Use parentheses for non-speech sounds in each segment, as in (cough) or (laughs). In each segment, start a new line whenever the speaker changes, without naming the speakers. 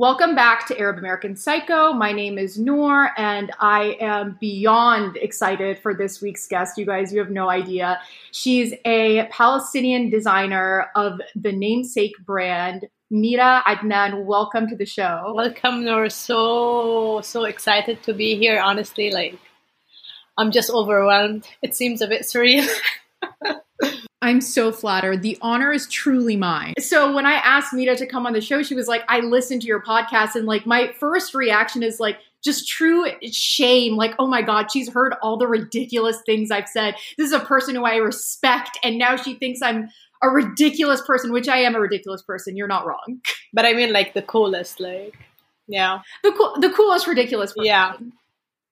Welcome back to Arab American Psycho. My name is Noor, and I am beyond excited for this week's guest. You guys, you have no idea. She's a Palestinian designer of the namesake brand. Mira Adnan, welcome to the show.
Welcome, Noor. So, so excited to be here. Honestly, like, I'm just overwhelmed. It seems a bit surreal. (laughs)
I'm so flattered. The honor is truly mine. So when I asked Mira to come on the show, she was like, I listened to your podcast. And like, my first reaction is like, just true shame. Like, oh my God, she's heard all the ridiculous things I've said. This is a person who I respect. And now she thinks I'm a ridiculous person, which I am a ridiculous person. You're not wrong.
But I mean, like, the coolest, like, yeah.
The, cool, the coolest, ridiculous person.
Yeah.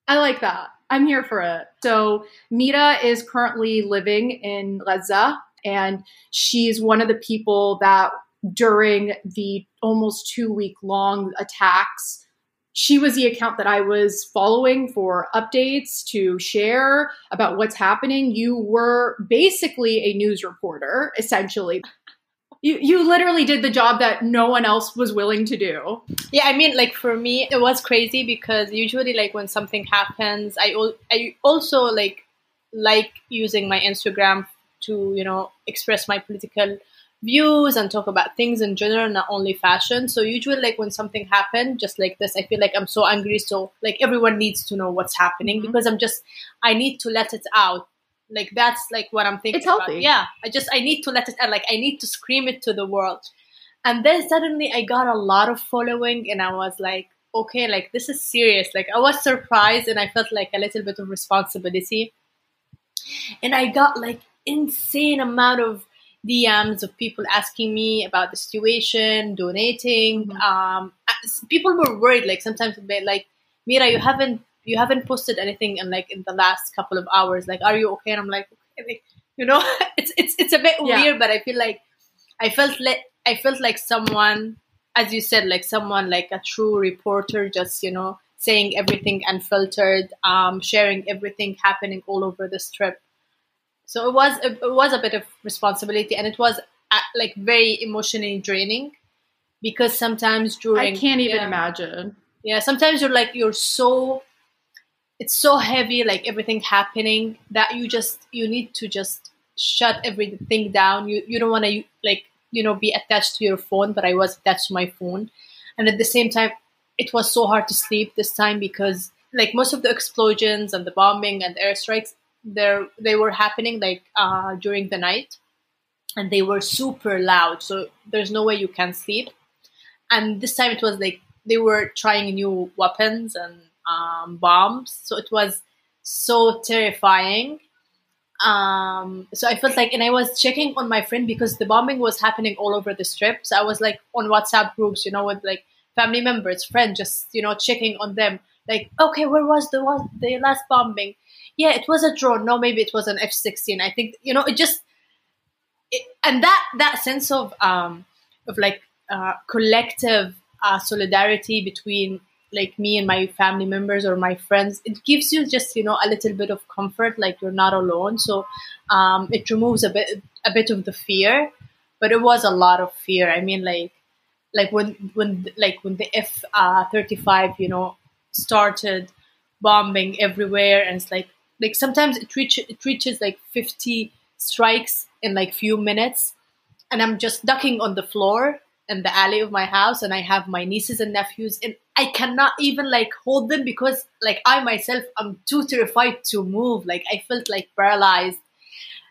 I like that. I'm here for it. So Mira is currently living in Gaza, and she's one of the people that during the almost two week long attacks, she was the account that I was following for updates to share about what's happening. You were basically a news reporter, essentially you you literally did the job that no one else was willing to do.
Yeah, I mean, like for me, it was crazy because usually, like when something happens, I I also like like using my Instagram to you know express my political views and talk about things in general, not only fashion. So usually, like when something happened, just like this, I feel like I'm so angry. So like everyone needs to know what's happening mm-hmm. because I'm just I need to let it out like that's like what I'm thinking.
It's healthy.
About. Yeah, I just I need to let it out. Like I need to scream it to the world. And then suddenly I got a lot of following, and I was like, okay, like this is serious. Like I was surprised, and I felt like a little bit of responsibility. And I got like insane amount of DMs of people asking me about the situation, donating. Mm-hmm. Um, people were worried. Like sometimes, like Mira, you haven't you haven't posted anything in like in the last couple of hours. Like, are you okay? And I'm like, okay. you know, (laughs) it's it's it's a bit yeah. weird, but I feel like I felt like I felt like someone, as you said, like someone like a true reporter, just you know, saying everything unfiltered, um, sharing everything happening all over this trip. So it was it was a bit of responsibility, and it was uh, like very emotionally draining because sometimes during
I can't even yeah, imagine.
Yeah, sometimes you're like you're so it's so heavy like everything happening that you just you need to just shut everything down. You you don't want to like you know be attached to your phone but i was attached to my phone. And at the same time it was so hard to sleep this time because like most of the explosions and the bombing and the airstrikes there they were happening like uh, during the night. And they were super loud so there's no way you can sleep. And this time it was like they were trying new weapons and um, bombs. So it was so terrifying. Um, so I felt like, and I was checking on my friend because the bombing was happening all over the strip. So I was like on WhatsApp groups, you know, with like family members, friends, just you know, checking on them. Like, okay, where was the was the last bombing? Yeah, it was a drone. No, maybe it was an F sixteen. I think you know, it just it, and that that sense of um of like uh, collective uh, solidarity between like me and my family members or my friends it gives you just you know a little bit of comfort like you're not alone. So um, it removes a bit a bit of the fear but it was a lot of fear. I mean like like when when like when the f uh, 35 you know started bombing everywhere and it's like like sometimes it reaches it reaches like 50 strikes in like few minutes and i'm just ducking on the floor in the alley of my house and I have my nieces and nephews and I cannot even like hold them because like I myself I'm too terrified to move. Like I felt like paralyzed.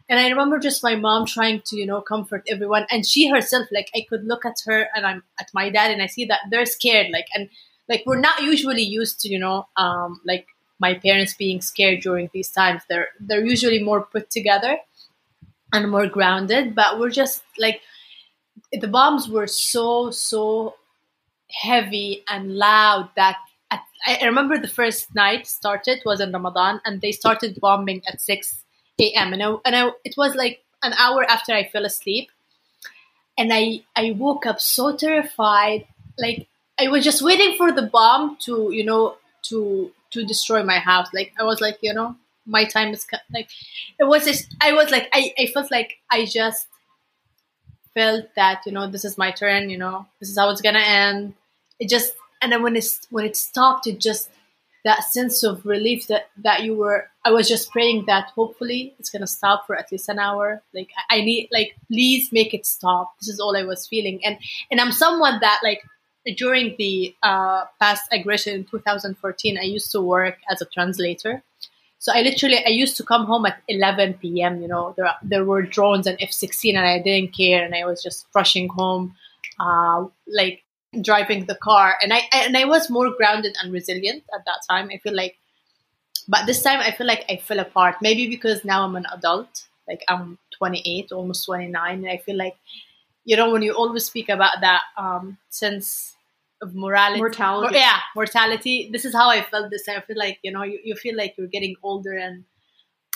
And I remember just my mom trying to, you know, comfort everyone. And she herself, like I could look at her and I'm at my dad and I see that they're scared. Like and like we're not usually used to, you know, um like my parents being scared during these times. They're they're usually more put together and more grounded. But we're just like the bombs were so so heavy and loud that at, I remember the first night started was in Ramadan and they started bombing at 6 a.m. and, I, and I, it was like an hour after I fell asleep. And I, I woke up so terrified. Like I was just waiting for the bomb to you know to to destroy my house. Like I was like you know my time is like it was just I was like I, I felt like I just felt that you know this is my turn you know this is how it's gonna end. It just and then when it's when it stopped it just that sense of relief that that you were i was just praying that hopefully it's to stop for at least an hour. Like I, I need like please make it stop. This is all i was feeling. And and i'm someone that like during the uh, past aggression in 2014 i used to work as a translator so I literally I used to come home at 11 p.m. You know, there there were drones and F-16, and I didn't care, and I was just rushing home, uh, like driving the car, and I and I was more grounded and resilient at that time. I feel like, but this time I feel like I fell apart. Maybe because now I'm an adult, like I'm 28, almost 29, and I feel like, you know, when you always speak about that um, sense of morality.
Mortality.
Or, yeah mortality. This is how i felt this i feel like you know you, you feel like you're getting older and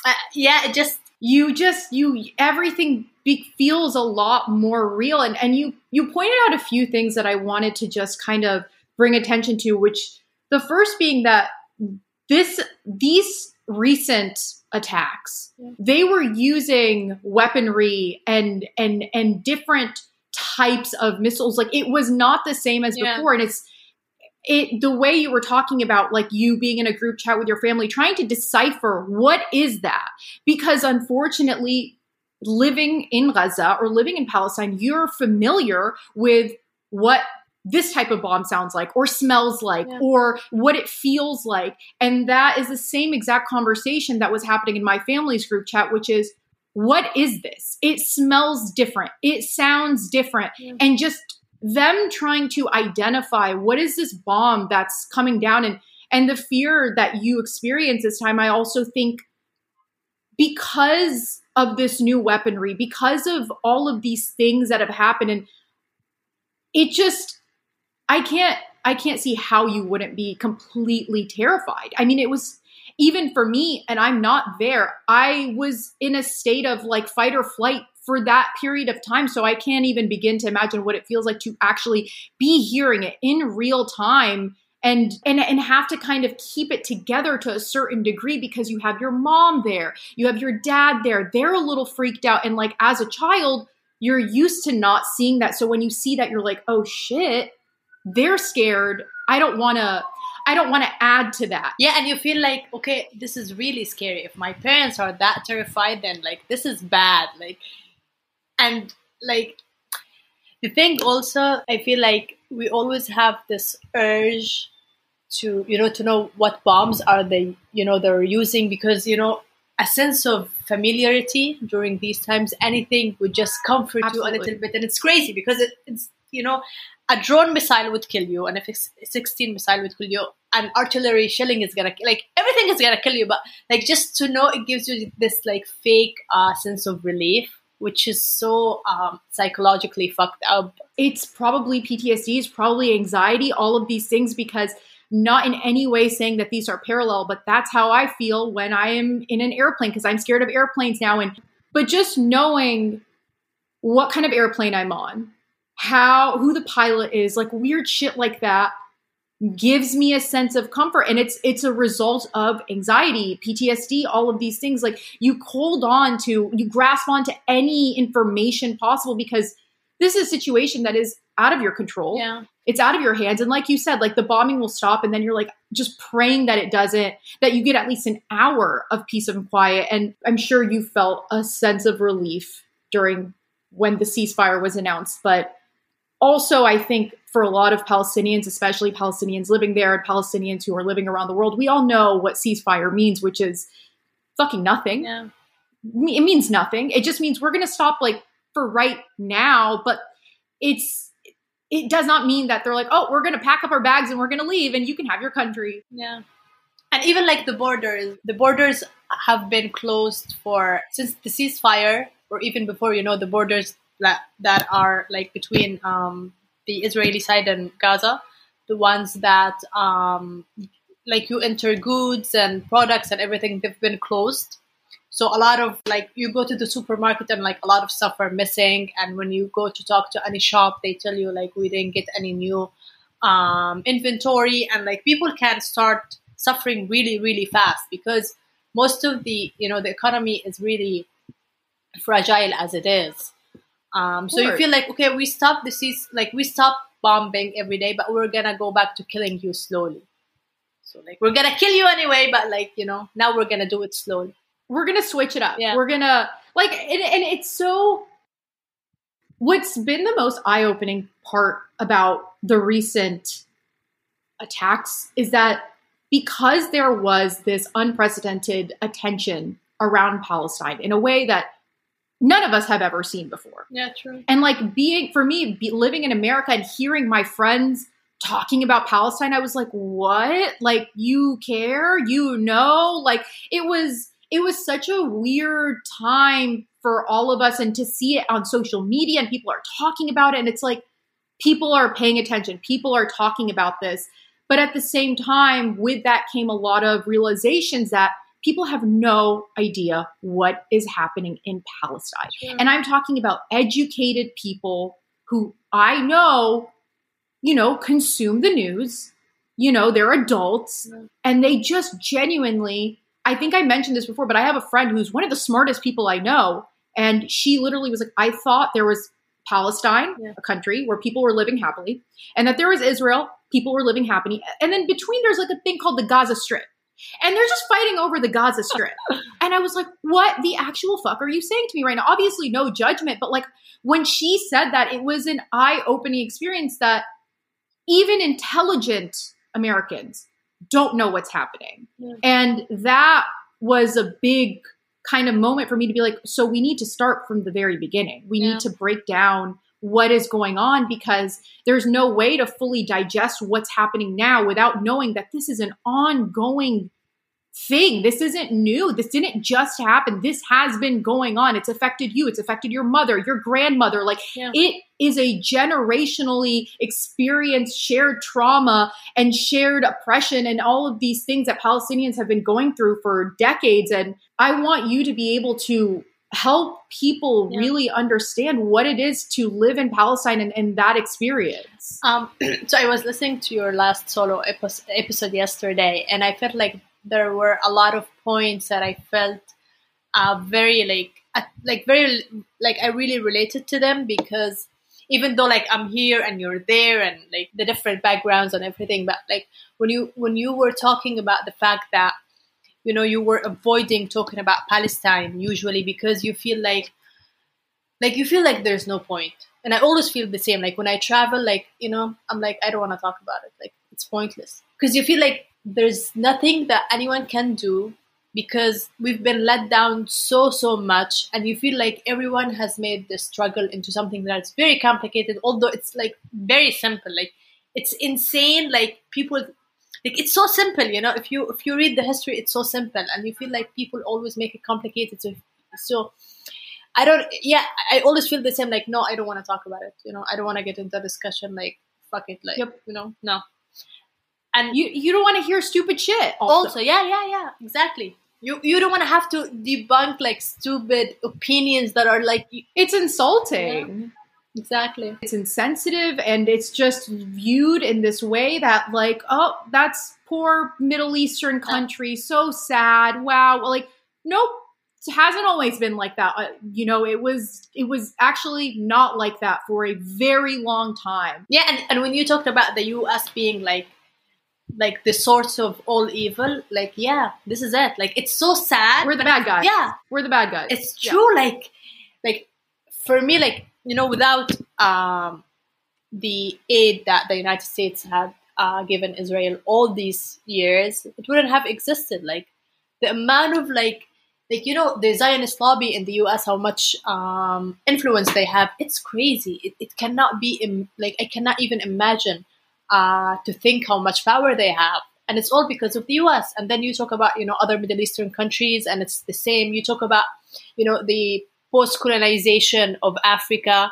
uh, yeah it just
you just you everything be, feels a lot more real. And and you you pointed out a few things that i wanted to just kind of bring attention to which the first being that this these recent attacks yeah. they were using weaponry and and and different types of missiles. Like it was not the same as yeah. before. And it's it the way you were talking about like you being in a group chat with your family, trying to decipher what is that? Because unfortunately, living in Gaza or living in Palestine, you're familiar with what this type of bomb sounds like or smells like yeah. or what it feels like. And that is the same exact conversation that was happening in my family's group chat, which is what is this? It smells different. It sounds different. Yeah. And just them trying to identify what is this bomb that's coming down and and the fear that you experience this time, I also think because of this new weaponry, because of all of these things that have happened, and it just I can't I can't see how you wouldn't be completely terrified. I mean, it was even for me, and I'm not there, I was in a state of like fight or flight for that period of time. So I can't even begin to imagine what it feels like to actually be hearing it in real time and and and have to kind of keep it together to a certain degree because you have your mom there, you have your dad there. They're a little freaked out and like as a child, you're used to not seeing that. So when you see that you're like, "Oh shit, they're scared. I don't want to I don't want to add to that.
Yeah, and you feel like, okay, this is really scary. If my parents are that terrified, then like this is bad. Like, and like the thing also, I feel like we always have this urge to, you know, to know what bombs are they, you know, they're using because you know a sense of familiarity during these times. Anything would just comfort Absolutely. you a little bit, and it's crazy because it, it's you know a drone missile would kill you, and a 16 missile would kill you, and artillery shelling is gonna like everything is gonna kill you. But like just to know, it gives you this like fake uh, sense of relief, which is so um, psychologically fucked up.
It's probably PTSD, it's probably anxiety, all of these things because not in any way saying that these are parallel, but that's how I feel when I am in an airplane because I'm scared of airplanes now. And but just knowing what kind of airplane I'm on, how who the pilot is, like weird shit like that gives me a sense of comfort. And it's it's a result of anxiety ptsd all of these things. Like you hold on to you grasp onto any information possible because this is a situation that is out of your control.
Yeah.
It's out of your hands. And like you said like the bombing will stop and then you're like just praying that it doesn't that you get at least an hour of peace and quiet. And i'm sure you felt a sense of relief during when the ceasefire was announced but also, I think for a lot of Palestinians, especially Palestinians living there and Palestinians who are living around the world, we all know what ceasefire means, which is fucking nothing.
Yeah.
It means nothing. It just means we're going to stop like for right now, but it's it does not mean that they're like, "Oh, we're going to pack up our bags and we're going to leave and you can have your country."
Yeah. And even like the borders, the borders have been closed for since the ceasefire or even before, you know, the borders that that are like between um, the Israeli side and Gaza, the ones that um, like you enter goods and products and everything, they've been closed. So a lot of like you go to the supermarket and like a lot of stuff are missing, and when you go to talk to any shop, they tell you like we didn't get any new um, inventory, and like people can start suffering really really fast because most of the you know the economy is really fragile as it is um, so you feel like okay, we stop the cease, like we stop bombing every day, but we're gonna go back to killing you slowly. So like we're gonna kill you anyway, but like you know now we're gonna do it slowly.
We're gonna switch it up.
Yeah.
We're gonna like, and, and it's so. What's been the most eye-opening part about the recent attacks is that because there was this unprecedented attention around Palestine in a way that none of us have ever seen before.
Yeah, true.
And like being for me, be, living in America and hearing my friends talking about Palestine, I was like, "What? Like you care? You know?" Like it was it was such a weird time for all of us and to see it on social media and people are talking about it and it's like people are paying attention. People are talking about this. But at the same time, with that came a lot of realizations that people have no idea what is happening in Palestine.
Sure.
And I'm talking about educated people who I know, you know, consume the news. You know, they're adults
Yeah.
and they just genuinely, I think I mentioned this before, but I have a friend who's one of the smartest people I know. And she literally was like, I thought there was Palestine,
Yeah.
a country where people were living happily, and that there was Israel, people were living happily. And then between there's like a thing called the Gaza Strip. And they're just fighting over the Gaza Strip. (laughs) and I was like, what the actual fuck are you saying to me right now? Obviously, no judgment, but like when she said that, it was an eye opening experience that even intelligent Americans don't know what's happening.
Yeah.
And that was a big kind of moment for me to be like, so we need to start from the very beginning. We
Yeah.
need to break down what is going on because there's no way to fully digest what's happening now without knowing that this is an ongoing thing. This isn't new. This didn't just happen. This has been going on. It's affected you. It's affected your mother, your grandmother. Like
Yeah.
it is a generationally experienced shared trauma and shared oppression and all of these things that Palestinians have been going through for decades. And I want you to be able to help people
Yeah.
really understand what it is to live in Palestine and, and that experience.
Um, (clears throat) so I was listening to your last solo epi- episode yesterday, and I felt like there were a lot of points that I felt uh, very like uh, like very like I really related to them because even though like I'm here and you're there and like the different backgrounds and everything, but like when you when you were talking about the fact that you know you were avoiding talking about Palestine usually because you feel like like you feel like there's no point. And i always feel the same. Like when i travel like you know i'm like i don't want to talk about it. Like it's pointless. Because you feel like there's nothing that anyone can do because we've been let down so so much and you feel like everyone has made the struggle into something that's very complicated although it's like very simple. Like it's insane like people like it's so simple you know if you if you read the history it's so simple and you feel like people always make it complicated so so I don't. Yeah, I always feel the same. Like, no, I don't want to talk about it. You know, I don't want to get into a discussion. Like, fuck it. Like,
Yep.
you know, no. And
You you don't want to hear stupid shit.
also, yeah, yeah, yeah, exactly. You you don't want to have to debunk like stupid opinions that are like
it's insulting.
Exactly.
It's insensitive and it's just viewed in this way that like, oh, that's poor Middle Eastern country, so sad. Wow. Well, like, nope. It hasn't always been like that. Uh, you know, it was it was actually not like that for a very long time.
Yeah, and, and when you talked about the U.S. being like like the source of all evil, like yeah, this is it. Like it's so sad.
We're the bad guys.
Yeah,
We're the bad guys.
it's
Yeah.
true like like for me like you know without um the aid that the united states had uh, given israel all these years it wouldn't have existed. Like the amount of like like you know the zionist lobby in the us how much um influence they have it's crazy. It, it cannot be Im- like i cannot even imagine uh to think how much power they have. And it's all because of the us and then you talk about you know other middle eastern countries and it's the same. You talk about you know the post colonization of Africa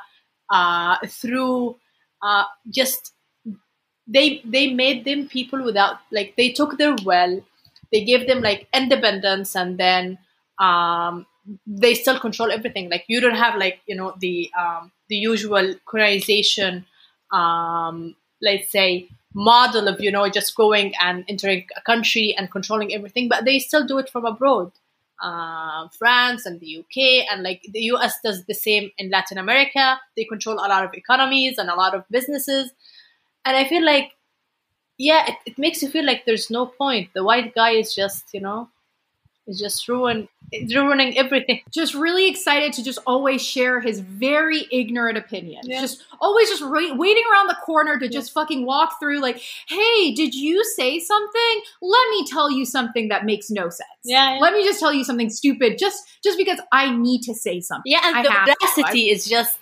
uh, through uh, just they they made them people without like they took their well they gave them like independence and then um, they still control everything. Like you don't have like you know the um, the usual colonization um, let's say model of you know just going and entering a country and controlling everything but they still do it from abroad uh, France and the UK, and like the US does the same in Latin America. They control a lot of economies and a lot of businesses. and I feel like, yeah, it, it makes you feel like there's no point. The white guy is just, you know, is just ruin, it's ruining everything. (laughs)
just really excited to just always share his very ignorant opinions.
Yeah.
Just always just ra- waiting around the corner to just fucking walk through, like, hey, did you say something? Let me tell you something that makes no sense.
Yeah, yeah.
Let me just tell you something stupid, just just because I need to say something.
Yeah, and the audacity is just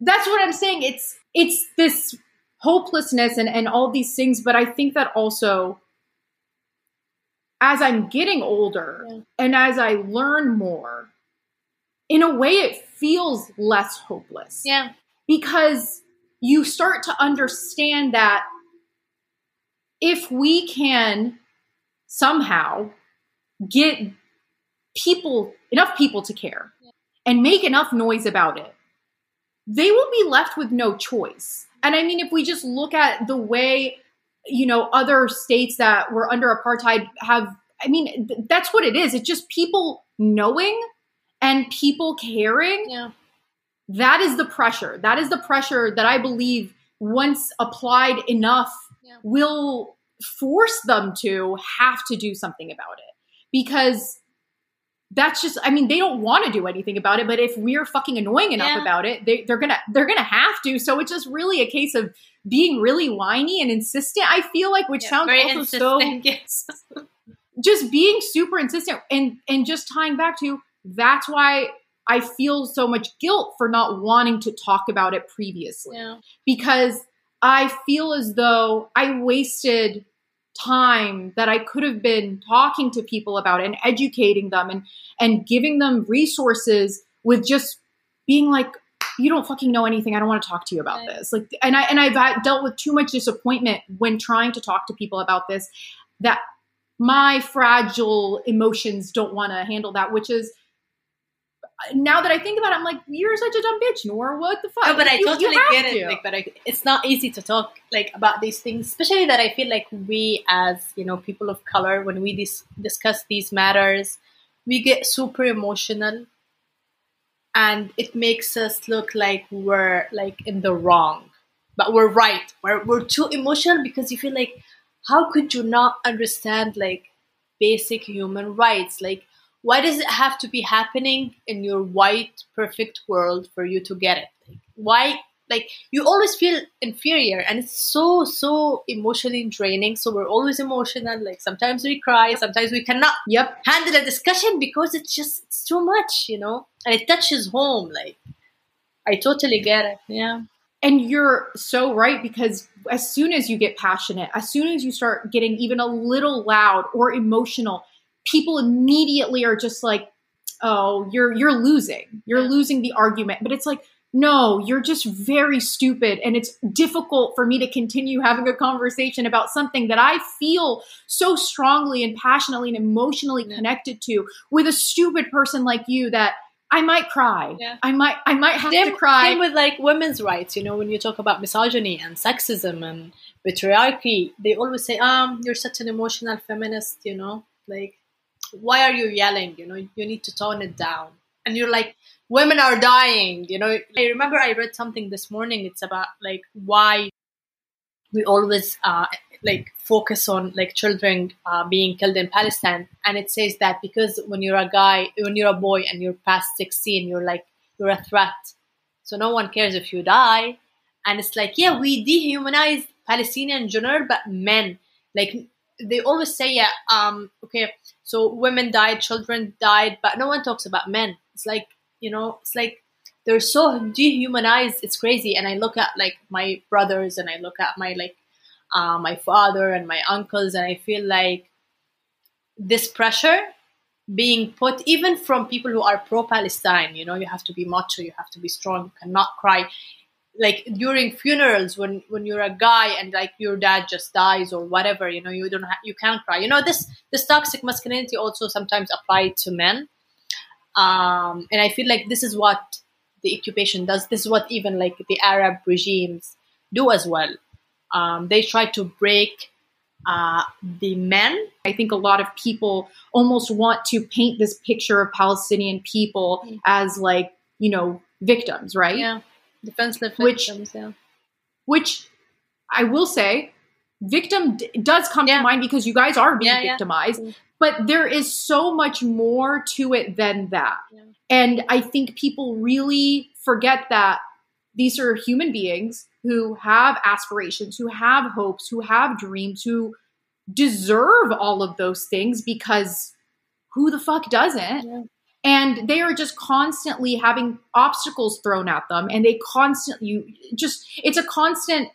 That's what I'm saying. It's it's this hopelessness and and all these things, but I think that also as I'm getting older
Yeah.
and as I learn more, in a way it feels less hopeless.
Yeah,
because you start to understand that if we can somehow get people enough people to care and make enough noise about it they will be left with no choice. And i mean if we just look at the way you know other states that were under apartheid have i mean th- that's what it is it's just people knowing and people caring
yeah,
that is the pressure. That is the pressure that I believe once applied enough
Yeah.
will force them to have to do something about it. Because that's just I mean, they don't want to do anything about it, but if we're fucking annoying enough
Yeah.
about it, they, they're gonna they're gonna have to. So it's just really a case of being really whiny and insistent, I feel like, which
yeah,
sounds also so
insistent. (laughs) yes.
just being super insistent and and just tying back to that's why I feel so much guilt for not wanting to talk about it previously
yeah,
because I feel as though I wasted time that I could have been talking to people about and educating them and and giving them resources with just being like you don't fucking know anything. I don't want to talk to you about this. Like and I and I've dealt with too much disappointment when trying to talk to people about this that my fragile emotions don't want to handle that, which is now that I think about it, I'm like, you're such a dumb bitch, Noor. What the fuck?
No, but I
You- you
totally get it.
to.
Like, but I, it's not easy to talk like about these things, especially that I feel like we, as you know, people of color, when we dis- discuss these matters, we get super emotional, and it makes us look like we're like in the wrong, but we're right. We're we're too emotional because you feel like, how could you not understand like basic human rights? Like, why does it have to be happening in your white perfect world for you to get it? Like, why like you always feel inferior and it's so so emotionally draining so we're always emotional like sometimes we cry sometimes we cannot
Yep.
handle a discussion because it's just it's too much you know? And it touches home like i totally get it. Yeah.
And you're so right because as soon as you get passionate, as soon as you start getting even a little loud or emotional, people immediately are just like, "Oh, you're you're losing. You're losing the argument." But it's like, "No, you're just very stupid and it's difficult for me to continue having a conversation about something that I feel so strongly and passionately and emotionally connected to with a stupid person like you that I might cry.
Yeah.
I might I might have
same,
to cry.
same with like women's rights you know when you talk about misogyny and sexism and patriarchy they always say um you're such an emotional feminist you know like why are you yelling? You know you need to tone it down. And you're like women are dying you know. I remember i read something this morning it's about like why we always uh, like focus on like children uh, being killed in Palestine, and it says that because when you're a guy, when you're a boy, and you're past sixteen, you're like you're a threat, so no one cares if you die, and it's like yeah, we dehumanize Palestinian in general, but men. Like they always say yeah, um, okay, so women died, children died, but no one talks about men. It's like you know, it's like they're so dehumanized. It's crazy. And i look at like my brothers and i look at my like uh, my father and my uncles and i feel like this pressure being put even from people who are pro-palestine you know you have to be macho you have to be strong you cannot cry like during funerals when when you're a guy and like your dad just dies or whatever you know you don't ha- you can't cry. You know this this toxic masculinity also sometimes applied to men. Um and i feel like this is what the occupation does. This is what even like the arab regimes do as well. Um they try to break uh the men.
I think a lot of people almost want to paint this picture of Palestinian people
Mm.
as like, you know, victims, right?
yeah defenseless
Which-
victims yeah
Which I will say, victim d- does come
Yeah.
to mind because you guys are being
Yeah, yeah.
victimized.
Mm.
But there is so much more to it than that.
Yeah.
And I think people really forget that these are human beings who have aspirations, who have hopes, who have dreams, who deserve all of those things because who the fuck doesn't? And they are just constantly having obstacles thrown at them, and they constantly you just it's a constant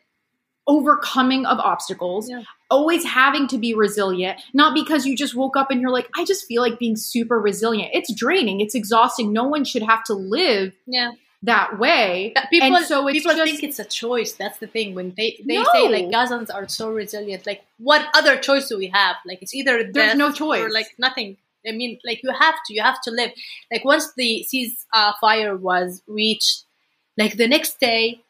overcoming of obstacles,
Yeah.
always having to be resilient, not because you just woke up and you're like, I just feel like being super resilient. It's draining, it's exhausting. No one should have to live
Yeah.
that way.
People
And so it's
people
just-
think it's a choice. That's the thing. When they, they
No.
say like Gazans are so resilient, like what other choice do we have? Like it's either
There's no choice or
like nothing. I mean, like you have to, you have to live. Like once the cease uh, was reached, like the next day,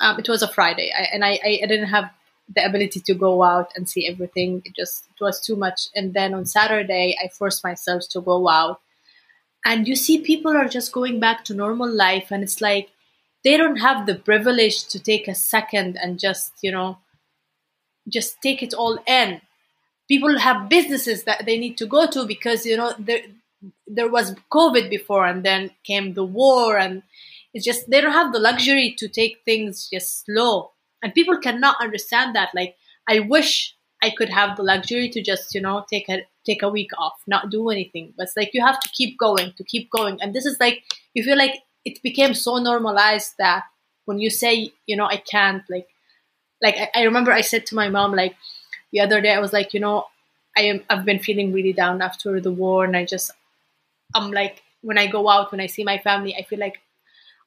um, it was a Friday, I, and I, I I didn't have the ability to go out and see everything. It just it was too much. And then on Saturday, I forced myself to go out, and you see people are just going back to normal life, and it's like they don't have the privilege to take a second and just you know just take it all in people have businesses that they need to go to because you know there there was covid before and then came the war and it's just they don't have the luxury to take things just slow. And people cannot understand that. Like i wish i could have the luxury to just you know take a take a week off not do anything. But it's like you have to keep going to keep going. And this is like you feel like it became so normalized that when you say you know i can't like like I, I remember i said to my mom like the other day i was like you know i am i've been feeling really down after the war and i just i'm like when i go out when i see my family i feel like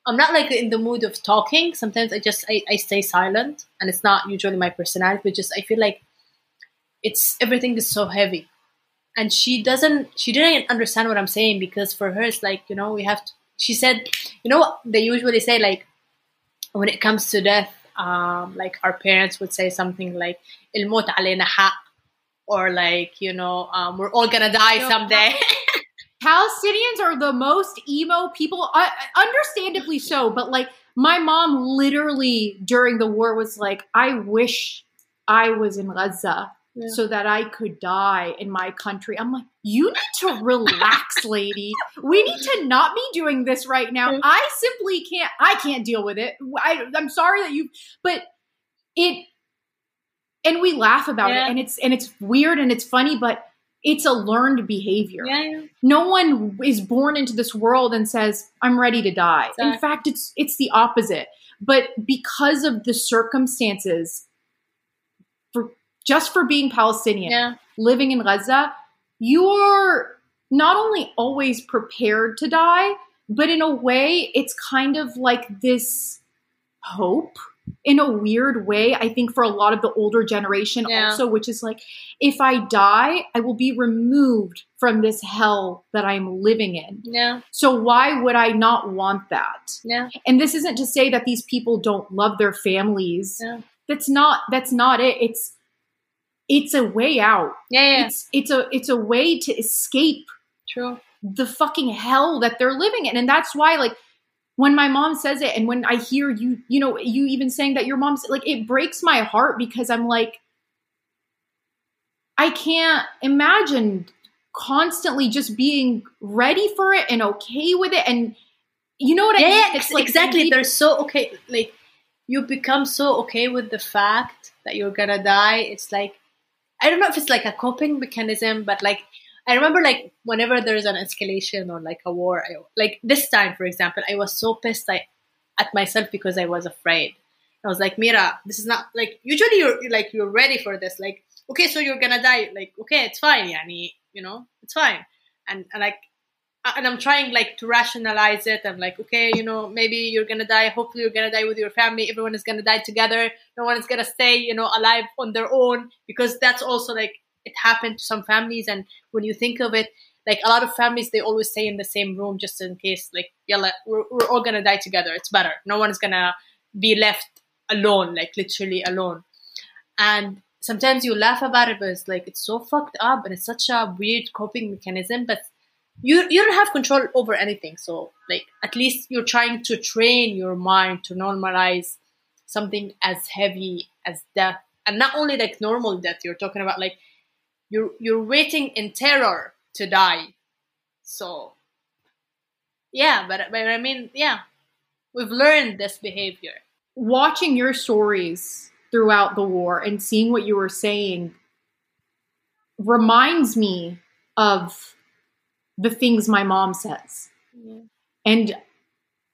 i'm not like in the mood of talking. Sometimes i just i, I stay silent and it's not usually my personality but just i feel like it's everything is so heavy. And she doesn't she didn't understand what i'm saying because for her it's like you know we have to she said you know they usually say like when it comes to death um like our parents would say something like il mot alayna haq or like you know um, we're all gonna die someday (laughs)
Palestinians are the most emo people, uh, understandably so. But like, my mom literally during the war was like, I wish I was in Gaza
Yeah.
so that I could die in my country. I'm like, you need to relax, (laughs) lady. We need to not be doing this right now. I simply can't. I can't deal with it. I, I'm sorry that you, but it, and we laugh about
Yeah.
it, and it's and it's weird and it's funny, but it's a learned behavior
yeah, yeah.
no one is born into this world and says i'm ready to die in fact it's it's the opposite but because of the circumstances for just for being palestinian
yeah.
living in gaza you're not only always prepared to die but in a way it's kind of like this hope in a weird way i think for a lot of the older generation
Yeah.
also which is like if i die i will be removed from this hell that i'm living in
yeah
so why would i not want that
yeah
and this isn't to say that these people don't love their families
Yeah.
that's not that's not it it's it's a way out.
Yeah yeah.
It's it's a it's a way to escape
true.
the fucking hell that they're living in. And that's why like when my mom says it and when i hear you you know you even saying that your mom's like it breaks my heart because i'm like i can't imagine constantly just being ready for it and okay with it. And you know what
yeah,
i mean?
yeah ex- exactly. they're so okay like you become so okay with the fact that you're gonna die. It's like i don't know if it's like a coping mechanism but like i remember like whenever there's an escalation or like a war I, like this time for example i was so pissed at myself because i was afraid. I was like mira this is not like usually you're you're, like you're ready for this like okay so you're gonna die like okay it's fine yani you know it's fine. And, and like and I'm trying like to rationalize it. I'm like, okay, you know, maybe you're gonna die. Hopefully, you're gonna die with your family. Everyone is gonna die together. No one is gonna stay, you know, alive on their own because that's also like it happened to some families. And when you think of it, like a lot of families, they always stay in the same room just in case, like, yeah, we're, we're all gonna die together. It's better. No one's gonna be left alone, like literally alone. And sometimes you laugh about it, but it's like it's so fucked up and it's such a weird coping mechanism. But you you don't have control over anything. So like at least you're trying to train your mind to normalize something as heavy as death and not only like normal death you're talking about like you're you're waiting in terror to die so yeah but, but i mean yeah we've learned this behavior
watching your stories throughout the war and seeing what you were saying reminds me of the things my mom says
yeah.
and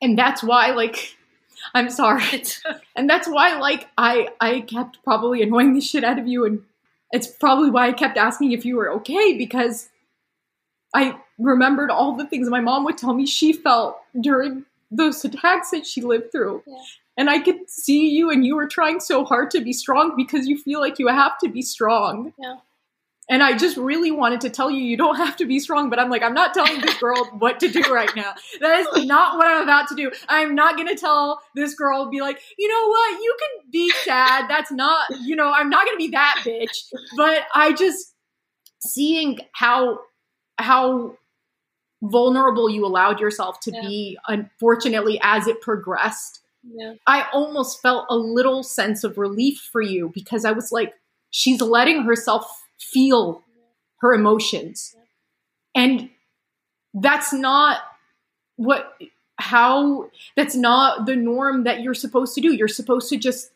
and that's why like (laughs) i'm sorry and that's why like i i kept probably annoying the shit out of you and it's probably why i kept asking if you were okay because i remembered all the things my mom would tell me she felt during those attacks that she lived through
Yeah.
and i could see you and you were trying so hard to be strong because you feel like you have to be strong
Yeah.
And I just really wanted to tell you you don't have to be strong, but I'm like, I'm not telling this girl (laughs) what to do right now. That is not what I'm about to do. I'm not going to tell this girl, be like, you know what? You can be sad. That's not, you know, I'm not going to be that bitch. But I just, seeing how, how vulnerable you allowed yourself to
Yeah.
be, unfortunately, as it progressed,
yeah
I almost felt a little sense of relief for you because I was like, she's letting herself feel her emotions. And that's not what, how, that's not the norm that you're supposed to do. You're supposed to just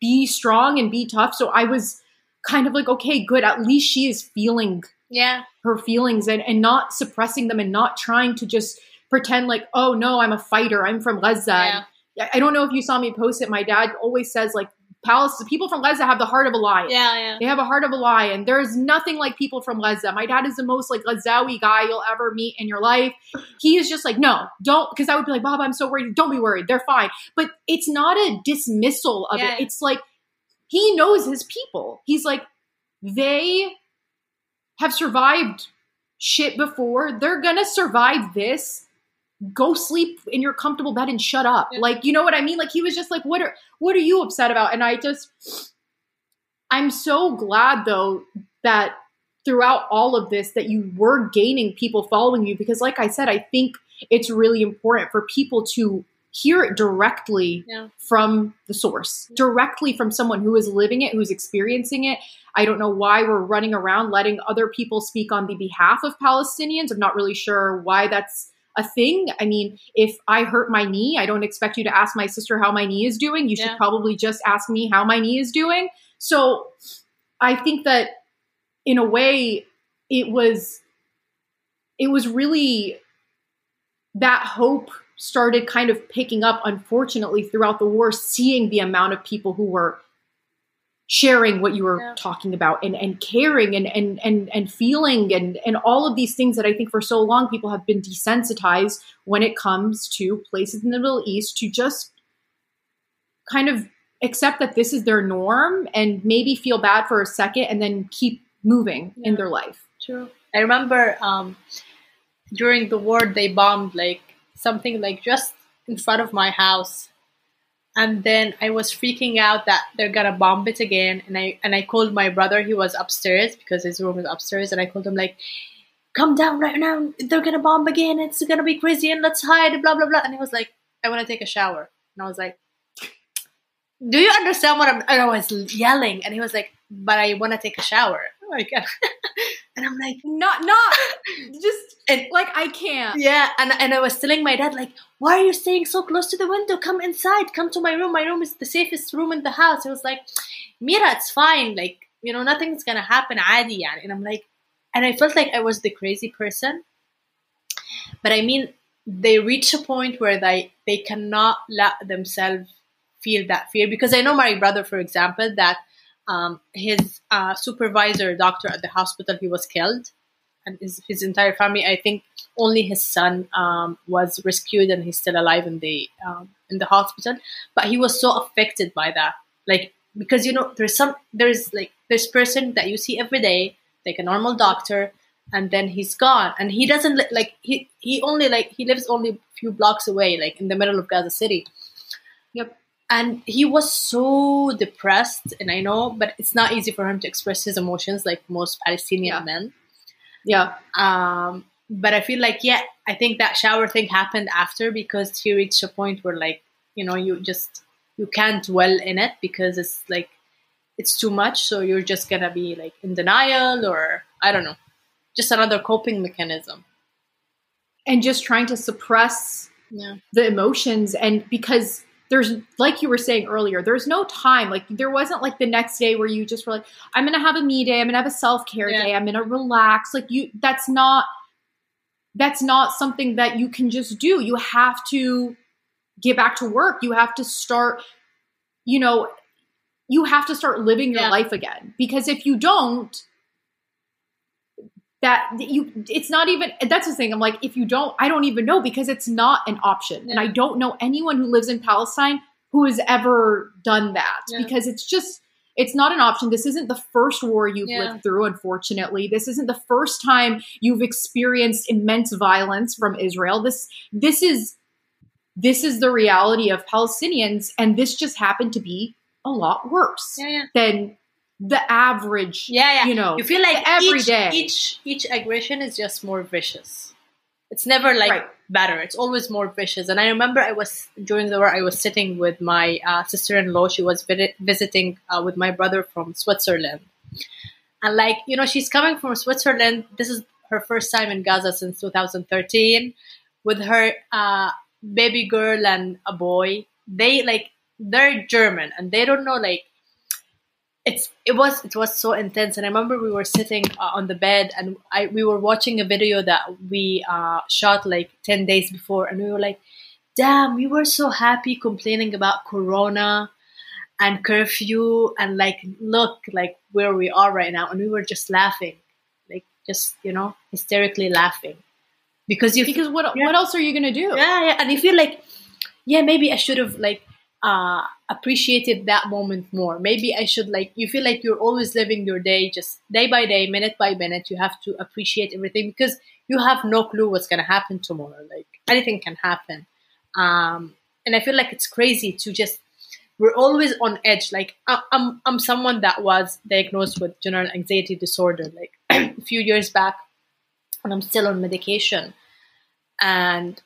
be strong and be tough. So I was kind of like, okay, good. At least she is feeling
yeah
her feelings and, and not suppressing them and not trying to just pretend like, oh no, I'm a fighter. I'm from Gaza.
yeah
I- I don't know if you saw me post it. My dad always says like Palestine people from Gaza have the heart of a lion.
yeah yeah
They have a heart of a lion. There's nothing like people from Gaza. My dad is the most like Gazawi guy you'll ever meet in your life. He is just like, no, don't, because I would be like, Bob, I'm so worried. Don't be worried. They're fine. But it's not a dismissal of
Yeah.
it. It's like he knows his people. He's like, they have survived shit before. They're gonna survive this. Go sleep in your comfortable bed and shut up.
Yeah.
Like, you know what I mean? Like he was just like, what are what are you upset about? And I just I'm so glad though that throughout all of this that you were gaining people following you because like I said, I think it's really important for people to hear it directly
Yeah.
from the source, directly from someone who is living it, who's experiencing it. I don't know why we're running around letting other people speak on the behalf of Palestinians. I'm not really sure why that's a thing. I mean, if I hurt my knee, I don't expect you to ask my sister how my knee is doing. You should probably just ask me how my knee is doing. So I think that in a way it was it was really that hope started kind of picking up unfortunately throughout the war seeing the amount of people who were sharing what you were
Yeah.
talking about and, and caring and, and and and feeling and and all of these things that I think for so long people have been desensitized when it comes to places in the Middle East to just kind of accept that this is their norm and maybe feel bad for a second and then keep moving in their life.
True. I remember um, during the war they bombed like something like just in front of my house, and then I was freaking out that they're gonna bomb it again. And I and I called my brother. He was upstairs because his room is upstairs, and I called him like, "Come down right now. They're gonna bomb again. It's gonna be crazy, and let's hide." Blah blah blah. And he was like, "I want to take a shower," and I was like. Do you understand what I'm? And I was yelling, and he was like, "But I want to take a shower." Like, (laughs) And I'm like,
not, not, (laughs) just
and,
like I can't.
Yeah, and and I was telling my dad like, why are you staying so close to the window? Come inside. Come to my room. My room is the safest room in the house. He was like, Mira, it's fine. Like you know, nothing's gonna happen. Adi, and I'm like, and I felt like I was the crazy person. But I mean, they reach a point where they they cannot let themselves feel that fear because I know my brother, for example, that um, his uh, supervisor doctor at the hospital he was killed, and his his entire family. I think only his son um, was rescued and he's still alive in the um, in the hospital. But he was so affected by that, like because you know there's some there's like this person that you see every day, like a normal doctor, and then he's gone, and he doesn't li- like he he only like he lives only a few blocks away, like in the middle of Gaza City.
Yep.
And he was so depressed, and I know, but it's not easy for him to express his emotions like most Palestinian
Yeah.
men.
Yeah.
Um, but I feel like, yeah, I think that shower thing happened after because he reached a point where, like, you know, you just you can't dwell in it because it's like it's too much so you're just gonna be like in denial or i don't know just another coping mechanism
and just trying to suppress
yeah
the emotions and because there's like you were saying earlier there's no time. Like there wasn't like the next day where you just were like i'm gonna have a me day. I'm gonna have a self-care
Yeah.
day. I'm gonna relax. Like you that's not that's not something that you can just do. You have to get back to work. You have to start you know you have to start living your
Yeah.
life again. Because if you don't that you it's not even that's the thing i'm like if you don't i don't even know because it's not an option. And i don't know anyone who lives in palestine who has ever done that
Yeah.
because it's just it's not an option. This isn't the first war you've
Yeah.
lived through unfortunately. This isn't the first time you've experienced immense violence from israel. This this is this is the reality of palestinians and this just happened to be a lot worse
yeah yeah.
than the average
yeah yeah.
you know
you feel like
every
each,
day.
each each aggression is just more vicious. It's never like
Right.
better. It's always more vicious. And i remember i was during the war i was sitting with my uh, sister-in-law. She was vi- visiting uh, with my brother from switzerland. And like you know she's coming from switzerland. This is her first time in gaza since 2013 with her uh, baby girl and a boy. They like they're german and they don't know like it's it was it was so intense. And i remember we were sitting uh, on the bed and i we were watching a video that we uh, shot like 10 days before. And we were like damn we were so happy complaining about corona and curfew and like look like where we are right now. And we were just laughing like just you know hysterically laughing. Because you
because what
Yeah.
what else are you gonna do?
Yeah, yeah, and you feel like, yeah, maybe I should have like uh appreciated that moment more. Maybe I should like you feel like you're always living your day just day by day, minute by minute. You have to appreciate everything because you have no clue what's gonna happen tomorrow. Like anything can happen. Um and I feel like it's crazy to just we're always on edge. Like I- I'm I'm someone that was diagnosed with general anxiety disorder like (clears throat) a few years back and I'm still on medication and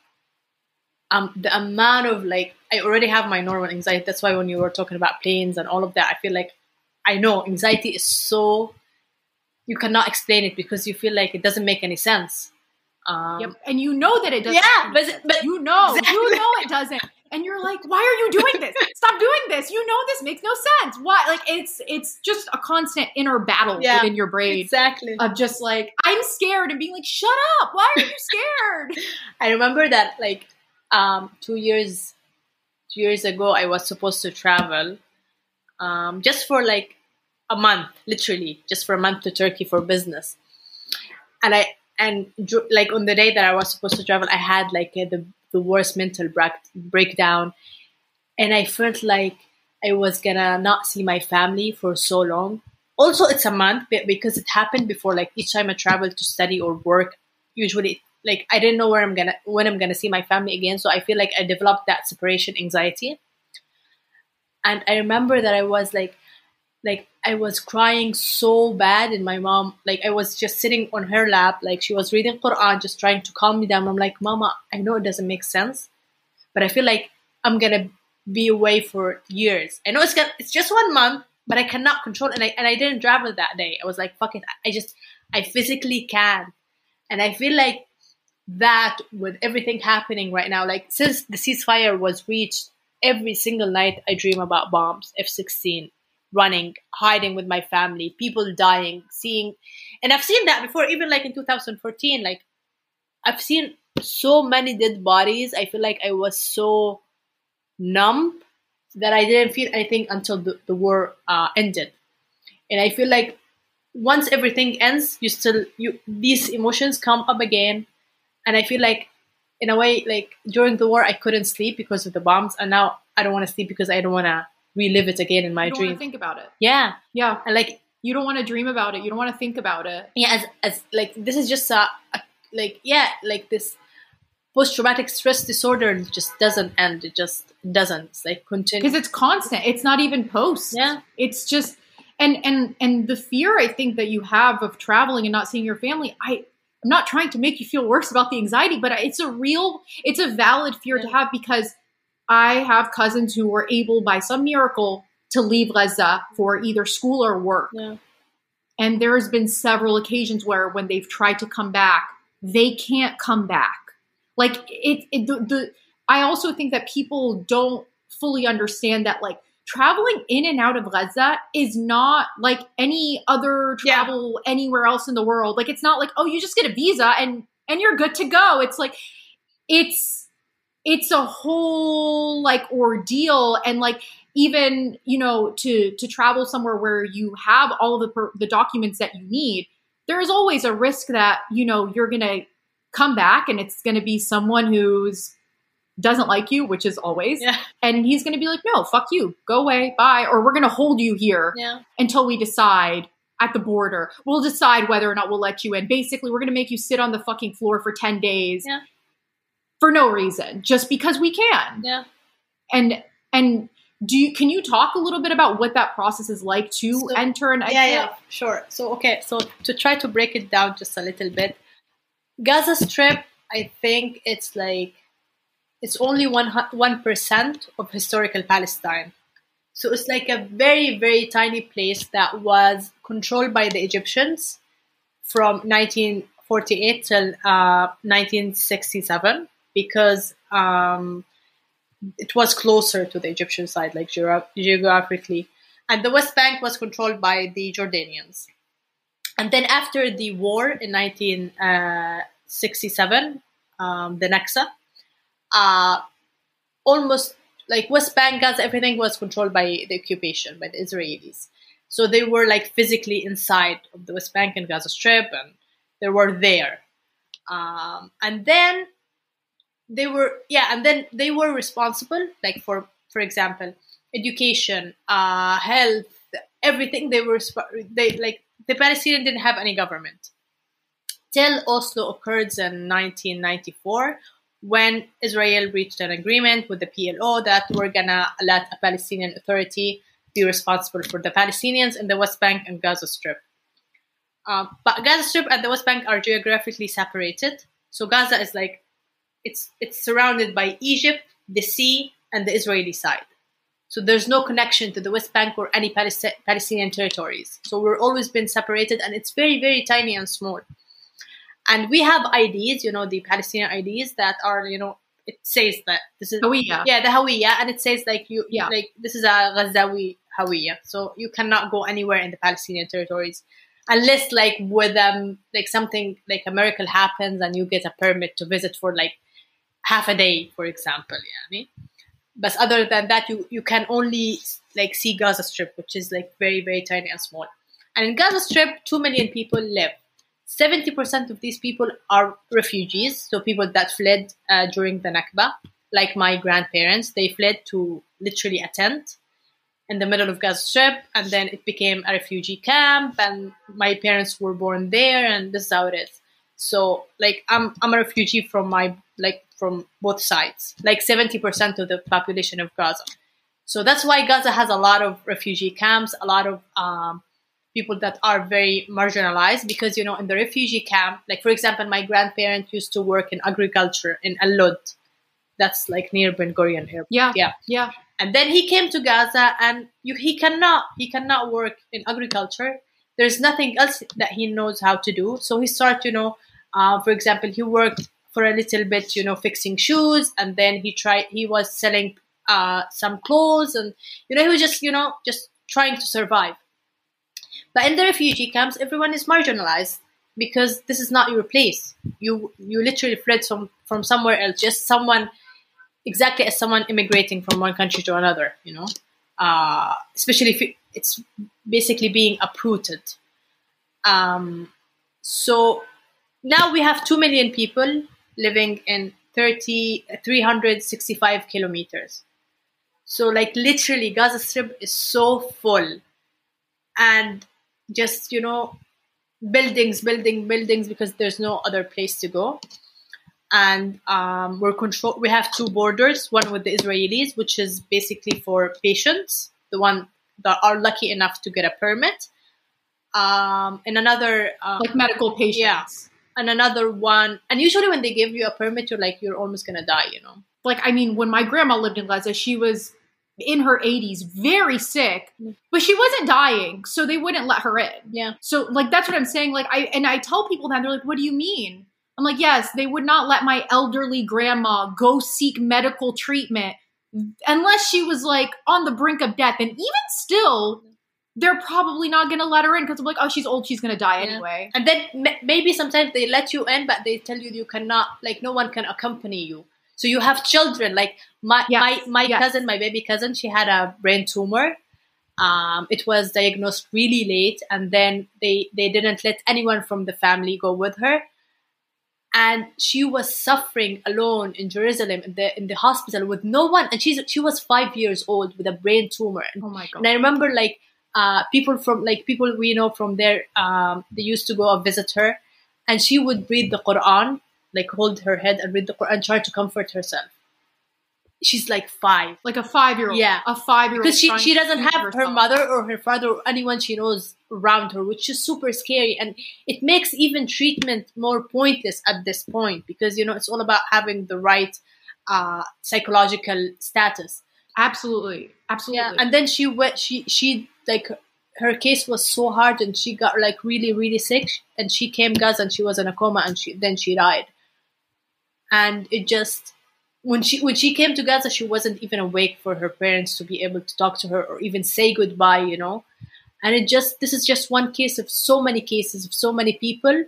um, the amount of like I already have my normal anxiety. That's why when you were talking about planes and all of that, I feel like I know anxiety is so you cannot explain it because you feel like it doesn't make any sense. Um,
Yep. And you know that it doesn't.
Yeah, but- but-
you know,
Exactly.
you know it doesn't. And you're like, why are you doing this? Stop doing this. You know this makes no sense. Why? Like it's it's just a constant inner battle
Yeah,
within your brain
exactly.
of just like I'm scared and being like, shut up. Why are you scared? (laughs)
I remember that like um, two years two years ago, I was supposed to travel um, just for like a month, literally, just for a month to Turkey for business. And I and like on the day that I was supposed to travel, I had like the the worst mental break- breakdown, and I felt like I was gonna not see my family for so long. Also, it's a month be- because it happened before. Like each time I traveled to study or work, usually like I didn't know where I'm gonna when I'm gonna see my family again. So I feel like I developed that separation anxiety. And I remember that I was like like I was crying so bad and my mom like I was just sitting on her lap like she was reading Quran just trying to calm me down. I'm like, "Mama, I know it doesn't make sense, but I feel like I'm to be away for years. I know it's gonna, it's just one month, but I cannot control and I and I didn't travel that day. I was like, "Fuck it. I just I physically can." And I feel like that with everything happening right now, like since the ceasefire was reached, every single night I dream about bombs, F 16, running, hiding with my family, people dying, seeing. And I've seen that before, even like in 2014. Like, I've seen so many dead bodies. I feel like I was so numb that I didn't feel anything until the, the war uh, ended. And I feel like once everything ends, you still you these emotions come up again, and I feel like in a way like during the war I couldn't sleep because of the bombs, and now I don't want to sleep because I don't want to relive it again in my
you don't
dream.
think about it.
yeah,
Yeah.
and like
You don't want to dream about it. You don't want to think about it.
yeah, as as like this is just a, a like yeah like this post traumatic stress disorder just doesn't end. It just doesn't. It's like continue.
Because it's constant. It's not even post.
Yeah.
It's just and and and the fear I think that you have of traveling and not seeing your family, I I'm not trying to make you feel worse about the anxiety, but it's a real, it's a valid fear to have because I have cousins who were able, by some miracle, to leave Gaza for either school or work.
Yeah.
And there's been several occasions where when they've tried to come back, they can't come back. Like it, it the, the I also think that people don't fully understand that like traveling in and out of Gaza is not like any other travel yeah. anywhere else in the world. Like it's not like, oh, you just get a visa and and you're good to go. It's like it's it's a whole like ordeal and like even you know to to travel somewhere where you have all the per- the documents that you need there is always a risk that you know you're going to come back and it's going to be someone who's doesn't like you which is always
yeah.
and he's going to be like no fuck you. Go away. Bye. Or we're going to hold you here
yeah.
until we decide at the border. We'll decide whether or not we'll let you in. Basically we're going to make you sit on the fucking floor for 10 days
yeah.
for no reason just because we can.
Yeah.
And and do you can you talk a little bit about what that process is like to so, enter an
yeah yeah sure. So okay so to try to break it down just a little bit gaza strip i think it's like it's only one one percent of historical palestine so it's like a very very tiny place that was controlled by the egyptians from 1948 till uh, 1967 because um, it was closer to the Egyptian side, like geographically. And the West Bank was controlled by the Jordanians. And then after the war in 1967, uh, um, the Naksa, uh, almost like West Bank, Gaza, everything was controlled by the occupation, by the Israelis. So they were like physically inside of the West Bank and Gaza Strip, and they were there. Um, and then they were yeah and then they were responsible like for for example education uh health everything they were they like the palestinian didn't have any government till oslo occurred in 1994 when israel reached an agreement with the plo that we're gonna let a palestinian authority be responsible for the palestinians in the west bank and gaza strip uh, but gaza strip and the west bank are geographically separated so gaza is like it's it's surrounded by Egypt, the sea, and the Israeli side. So there's no connection to the West Bank or any Palestinian territories. So we're always been separated, and it's very very tiny and small. And we have IDs, you know, the Palestinian IDs that are, you know, it says that this is
Hawiya.
Yeah, the Hawiya, and it says like you, yeah. like this is a Ghazawi Hawiya. So you cannot go anywhere in the Palestinian territories unless like with um like something like a miracle happens and you get a permit to visit for like half a day, for example. Yeah, but other than that, you you can only like see Gaza Strip, which is like very very tiny and small. And in Gaza Strip, two million people live. Seventy percent of these people are refugees, so people that fled uh, during the Nakba, like my grandparents. They fled to literally a tent in the middle of Gaza Strip, and then it became a refugee camp, and my parents were born there, and this is how it is. So, like, I'm I'm a refugee from my like from both sides, like 70% of the population of Gaza. So that's why Gaza has a lot of refugee camps, a lot of um, people that are very marginalized because, you know, in the refugee camp, like for example, my grandparents used to work in agriculture in Al Lud. That's like near Ben Gurion Airport.
Yeah.
Yeah.
Yeah.
And then he came to Gaza and you, he cannot, he cannot work in agriculture. There's nothing else that he knows how to do. So he started, you know, uh, for example, he worked for a little bit, you know, fixing shoes, and then he tried. He was selling uh, some clothes, and you know, he was just, you know, just trying to survive. But in the refugee camps, everyone is marginalized because this is not your place. You you literally fled from from somewhere else, just someone exactly as someone immigrating from one country to another. You know, uh, especially if it's basically being uprooted. Um, so now we have two million people living in 30, 365 kilometers. So, like, literally, Gaza Strip is so full. And just, you know, buildings, building, buildings, because there's no other place to go. And um, we're control. We have two borders. One with the Israelis, which is basically for patients, the one that are lucky enough to get a permit. Um, and another
um, like medical patients.
Yeah, and another one and usually when they give you a permit you're like you're almost gonna die you know
like I mean, when my grandma lived in Gaza, she was in her 80s, very sick, but she wasn't dying, so they wouldn't let her in.
Yeah.
So like that's what I'm saying. Like I and I tell people that they're like, "What do you mean?" I'm like, "Yes, they would not let my elderly grandma go seek medical treatment unless she was like on the brink of death." And even still, they're probably not going to let her in because I'm like, "Oh, she's old, she's going to die
Yeah.
anyway."
And then m- maybe sometimes they let you in, but they tell you you cannot, like, no one can accompany you. So you have children. Like my
Yes,
my my
yes.
cousin, my baby cousin, she had a brain tumor. Um, it was diagnosed really late, and then they they didn't let anyone from the family go with her. And she was suffering alone in Jerusalem in the in the hospital with no one. And she's she was five years old with a brain tumor. And
Oh my god.
and I remember like uh, people from like people we know from there, um, they used to go and visit her, and she would read the Quran, like hold her head and read the Quran, try to comfort herself. She's like five
like a 5-year-old.
Yeah.
A 5-year-old.
because she she doesn't have her mother or her father or anyone she knows around her, which is super scary, and it makes even treatment more pointless at this point because you know it's all about having the right uh, psychological status.
Absolutely. Absolutely.
Yeah, and then she went. She she like her case was so hard, and she got like really really sick, and she came Gaza, and she was in a coma, and she then she died. And it just when she when she came to Gaza, she wasn't even awake for her parents to be able to talk to her or even say goodbye, you know. And it just this is just one case of so many cases of so many people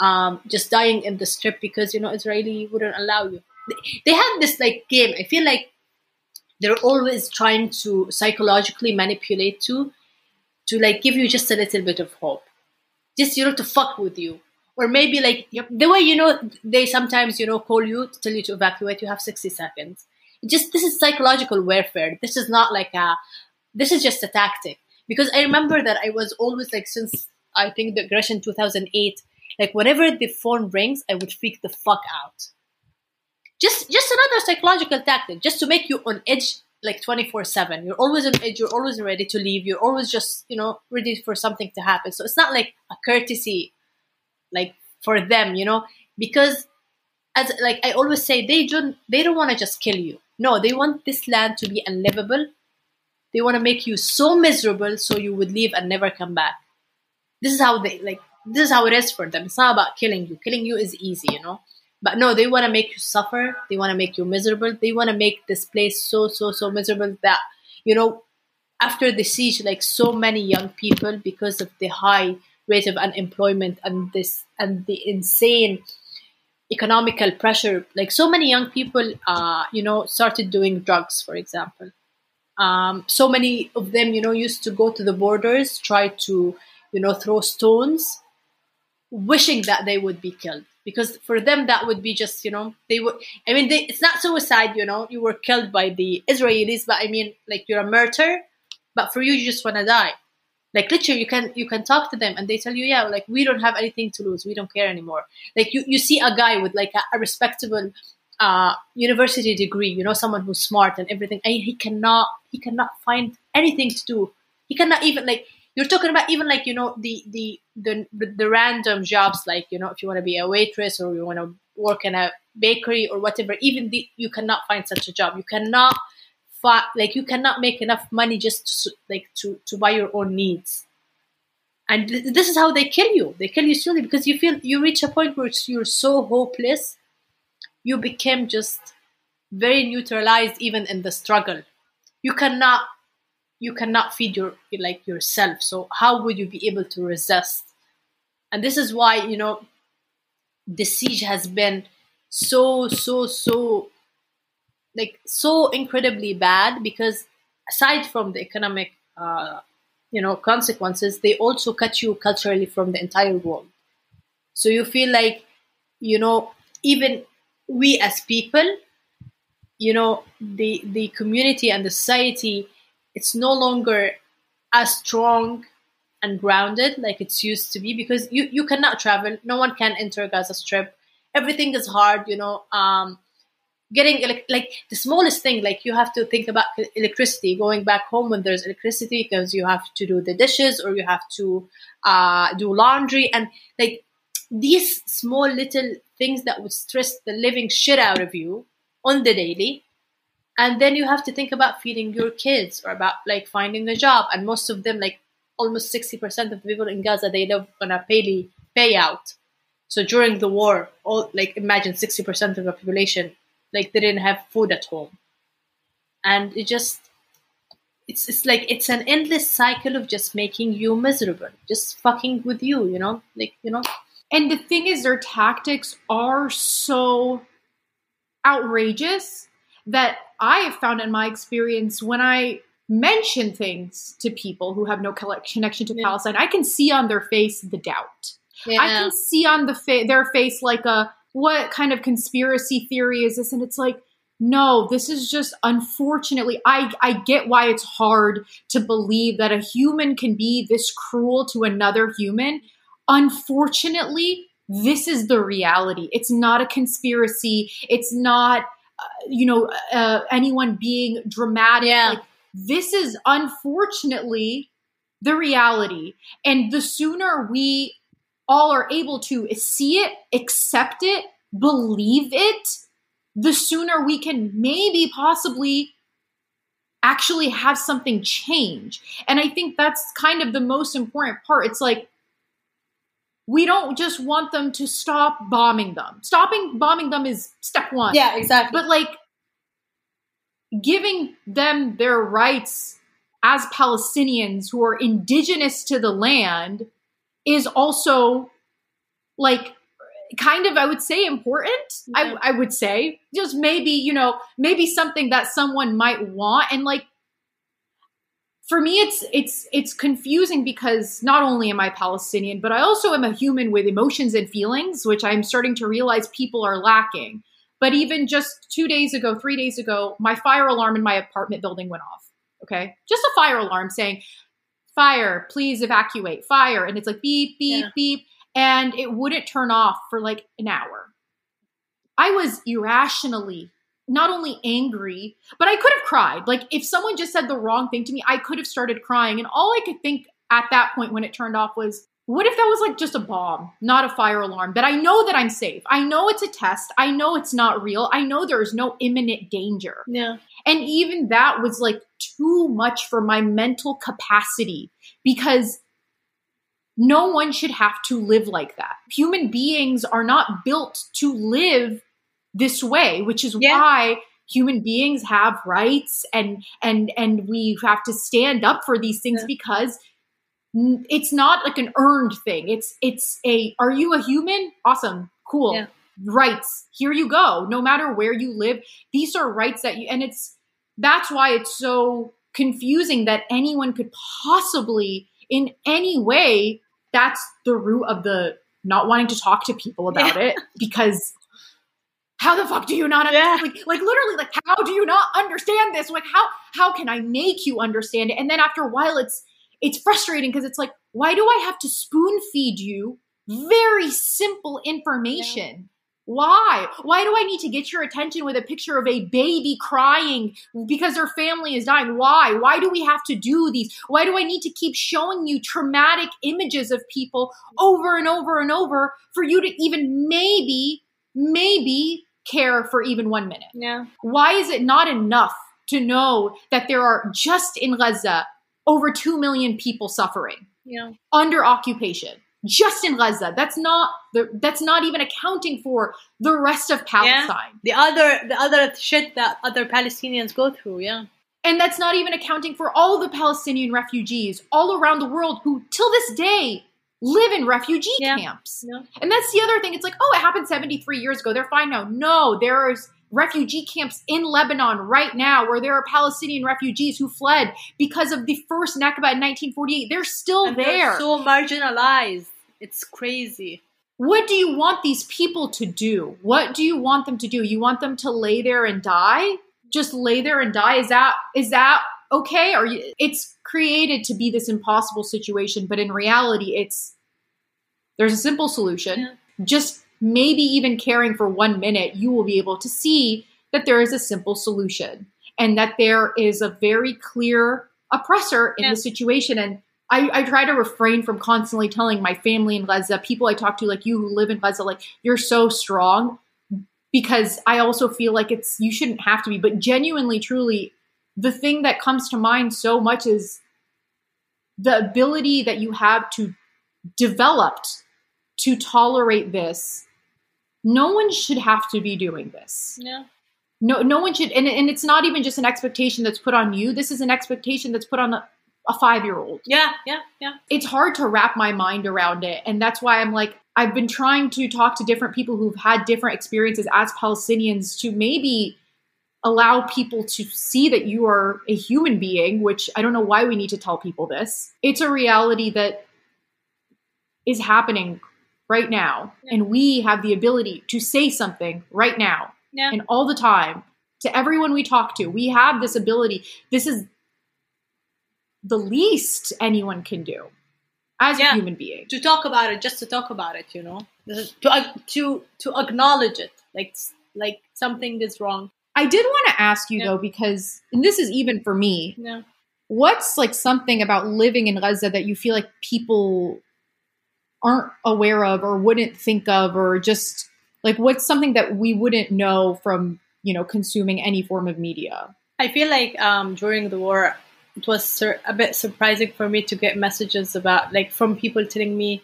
um, just dying in the strip because you know Israeli wouldn't allow you. They, have this like game. I feel like they're always trying to psychologically manipulate you to like give you just a little bit of hope just you know to fuck with you or maybe like the way you know they sometimes you know call you to tell you to evacuate you have 60 seconds. Just this is psychological warfare. This is not like a this is just a tactic. Because i remember that i was always like since i think the aggression 2008 like whenever the phone rings i would freak the fuck out. Just just another psychological tactic just to make you on edge like 24 7 you're always on edge you're always ready to leave you're always just you know ready for something to happen. So it's not like a courtesy like for them you know? Because as like i always say they don't they don't want to just kill you. No they want this land to be unlivable. They want to make you so miserable so you would leave and never come back. This is how they like this is how it is for them. It's not about killing you. Killing you is easy you know? But no they want to make you suffer. They want to make you miserable. They want to make this place so so so miserable that you know after the siege like so many young people because of the high rate of unemployment and this and the insane economical pressure. Like so many young people uh you know started doing drugs for example. Um so many of them you know used to go to the borders try to you know throw stones wishing that they would be killed. Because for them that would be just you know they would i mean they, it's not suicide you know you were killed by the israelis but i mean like you're a murderer but for you you just want to die like literally you can you can talk to them and they tell you yeah like we don't have anything to lose. We don't care anymore. Like you, you see a guy with like a, a respectable uh, university degree you know someone who's smart and everything and he cannot he cannot find anything to do. He cannot even like you're talking about even like you know the the the, the random jobs like you know if you want to be a waitress or you want to work in a bakery or whatever even the, you cannot find such a job. You cannot like you cannot make enough money just to, like to to buy your own needs. And th- this is how they kill you. They kill you slowly because you feel you reach a point where you're so hopeless you became just very neutralized even in the struggle. You cannot you cannot feed your like yourself. So how would you be able to resist? And this is why you know the siege has been so so so like so incredibly bad because aside from the economic uh, you know consequences they also cut you culturally from the entire world. So you feel like you know even we as people you know the the community and the society it's no longer as strong and grounded like it's used to be because you you cannot travel. No one can enter gaza strip. Everything is hard you know um getting like the smallest thing like you have to think about electricity. Going back home when there's electricity because you have to do the dishes or you have to uh, do laundry. And like these small little things that would stress the living shit out of you on the daily. And then you have to think about feeding your kids or about like finding a job. And most of them like almost 60% of the people in gaza they live on a pay payout so during the war all like imagine 60% of the population like they didn't have food at home and it just it's it's like it's an endless cycle of just making you miserable just fucking with you you know like you know
And the thing is, their tactics are so outrageous that I have found in my experience when I mention things to people who have no connection to
Yeah.
Palestine, I can see on their face the doubt.
yeah
I can see on the fa- their face like a what kind of conspiracy theory is this? And it's like, no, this is just unfortunately. I I get why it's hard to believe that a human can be this cruel to another human. Unfortunately, this is the reality. It's not a conspiracy. It's not, uh, you know, uh, anyone being dramatic.
Yeah.
Like, this is unfortunately the reality. And the sooner we all are able to see it, accept it, believe it, the sooner we can maybe possibly actually have something change. And I think that's kind of the most important part. It's like, we don't just want them to stop bombing them. Stopping bombing them is step one.
yeah exactly
But like giving them their rights as Palestinians who are indigenous to the land is also like kind of I would say important.
Yeah.
I, I would say just maybe you know maybe something that someone might want and like for me it's it's it's confusing because not only am I Palestinian but I also am a human with emotions and feelings which I'm starting to realize people are lacking. But even just 2 days ago, 3 days ago, my fire alarm in my apartment building went off. Okay? Just a fire alarm saying fire, please evacuate. Fire and it's like beep beep
Yeah.
beep and it wouldn't turn off for like an hour. I was irrationally not only angry, but I could have cried. Like if someone just said the wrong thing to me, I could have started crying. And all I could think at that point when it turned off was, what if that was like just a bomb, not a fire alarm? But I know that I'm safe. I know it's a test. I know it's not real. I know there is no imminent danger.
yeah
And even that was like too much for my mental capacity because no one should have to live like that. Human beings are not built to live this way, which is
Yeah.
why human beings have rights and and and we have to stand up for these things
Yeah.
because it's not like an earned thing. It's it's a are you a human? Awesome. Cool.
Yeah.
Rights. Here you go. No matter where you live, these are rights that you and it's that's why it's so confusing that anyone could possibly in any way that's the root of the not wanting to talk to people about it because how the fuck do you not understand? Like, like literally, like how do you not understand this? Like how how can I make you understand it? And then after a while, it's it's frustrating because it's like, why do I have to spoon feed you very simple information? Why? Why do I need to get your attention with a picture of a baby crying because their family is dying? Why? Why do we have to do these? Why do I need to keep showing you traumatic images of people over and over and over for you to even maybe, maybe care for even one minute?
yeah
Why is it not enough to know that there are just in Gaza over 2 million people suffering
yeah
under occupation? Just in Gaza. That's not the, that's not even accounting for the rest of Palestine.
the other the other shit that other palestinians go through yeah
And that's not even accounting for all the Palestinian refugees all around the world who till this day live in refugee
Yeah.
camps.
yeah
And that's the other thing. It's like, oh, it happened 73 years ago. They're fine now. No, there's refugee camps in Lebanon right now where there are Palestinian refugees who fled because of the first Nakba in 1948. They're still
and
there.
they're so marginalized it's crazy
what do you want these people to do? What do you want them to do? You want them to lay there and die? Just lay there and die? Is that is that okay? Or you, it's created to be this impossible situation, but in reality, it's there's a simple solution.
Yeah.
Just maybe even caring for one minute, you will be able to see that there is a simple solution and that there is a very clear oppressor in
Yeah.
the situation. And I, I try to refrain from constantly telling my family in Gaza, people I talk to like you who live in Gaza, like, you're so strong. because I also feel like it's you shouldn't have to be, but genuinely, truly, the thing that comes to mind so much is the ability that you have to developed to tolerate this. No one should have to be doing this.
Yeah.
No, no one should, and, and it's not even just an expectation that's put on you. This is an expectation that's put on a, a five year old.
Yeah, yeah, yeah.
It's hard to wrap my mind around it. And that's why I'm like, I've been trying to talk to different people who've had different experiences as Palestinians to maybe allow people to see that you are a human being, which I don't know why we need to tell people this. It's a reality that is happening right now.
Yeah.
And we have the ability to say something right now
Yeah.
and all the time to everyone we talk to. We have this ability. This is the least anyone can do as
Yeah.
a human being.
to talk about it, just to talk about it, you know, This is- to uh, to to acknowledge it, like like something is wrong.
I did want to ask you
Yeah.
though, because and this is even for me.
Yeah.
What's like something about living in Gaza that you feel like people aren't aware of or wouldn't think of, or just like what's something that we wouldn't know from you know consuming any form of media?
I feel like um, during the war, it was sur- a bit surprising for me to get messages about, like, from people telling me,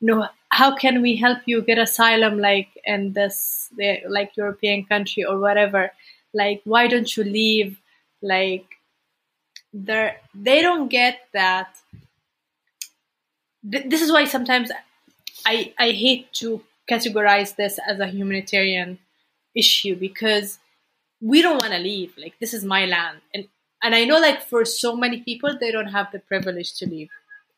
you know, how can we help you get asylum, like, in this, like, European country or whatever? Like, why don't you leave? Like, they they don't get that. Th- this is why sometimes I I hate to categorize this as a humanitarian issue because we don't want to leave. Like this is my land. And and i know like for so many people they don't have the privilege to leave.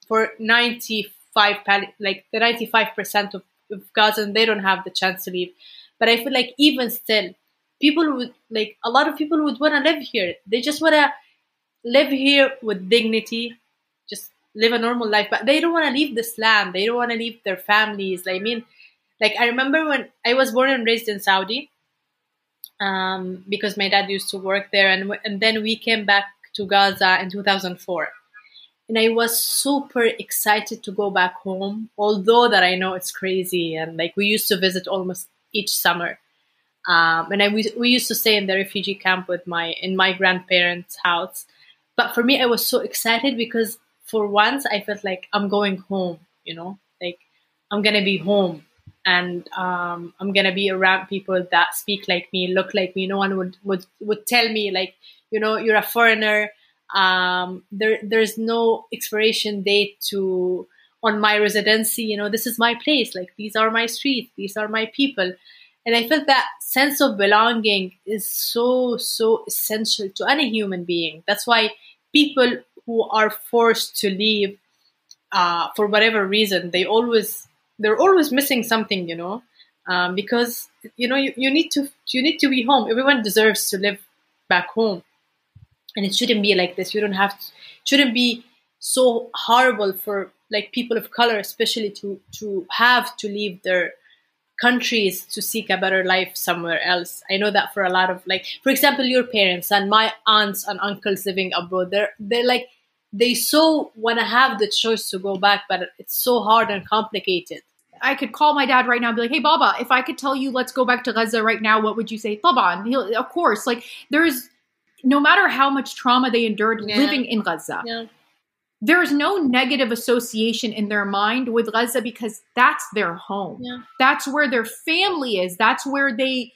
For 95 pal- like the 95% of, of Gazan they don't have the chance to leave. But i feel like even still people would like a lot of people would want to live here. They just want to live here with dignity live a normal life but they don't want to leave this land they don't want to leave their families i mean like i remember when i was born and raised in saudi um, because my dad used to work there, and and then we came back to Gaza in 2004, and I was super excited to go back home. Although that I know it's crazy, and like we used to visit almost each summer, um, and I we, we used to stay in the refugee camp with my in my grandparents' house. But for me, I was so excited because for once I felt like I'm going home. You know, like I'm gonna be home and um, I'm gonna be around people that speak like me, look like me. No one would would would tell me like, you know, you're a foreigner. Um, there there's no expiration date to on my residency. You know, this is my place. Like these are my streets. These are my people. And I felt that sense of belonging is so so essential to any human being. That's why people who are forced to leave uh, for whatever reason, they always they're always missing something, you know, um, because you know you, you need to you need to be home. Everyone deserves to live back home, and it shouldn't be like this. You don't have to, shouldn't be so horrible for like people of color, especially to to have to leave their countries to seek a better life somewhere else. I know that for a lot of like, for example, your parents and my aunts and uncles living abroad, they're they're like they so want to have the choice to go back, but it's so hard and complicated.
I could call my dad right now and be like, "Hey, Baba, if I could tell you let's go back to Gaza right now, what would you say?" Taban, he'll of course. Like there's no matter how much trauma they endured
Yeah.
living in Gaza,
Yeah,
there's no negative association in their mind with Gaza because that's their home.
yeah,
That's where their family is. That's where they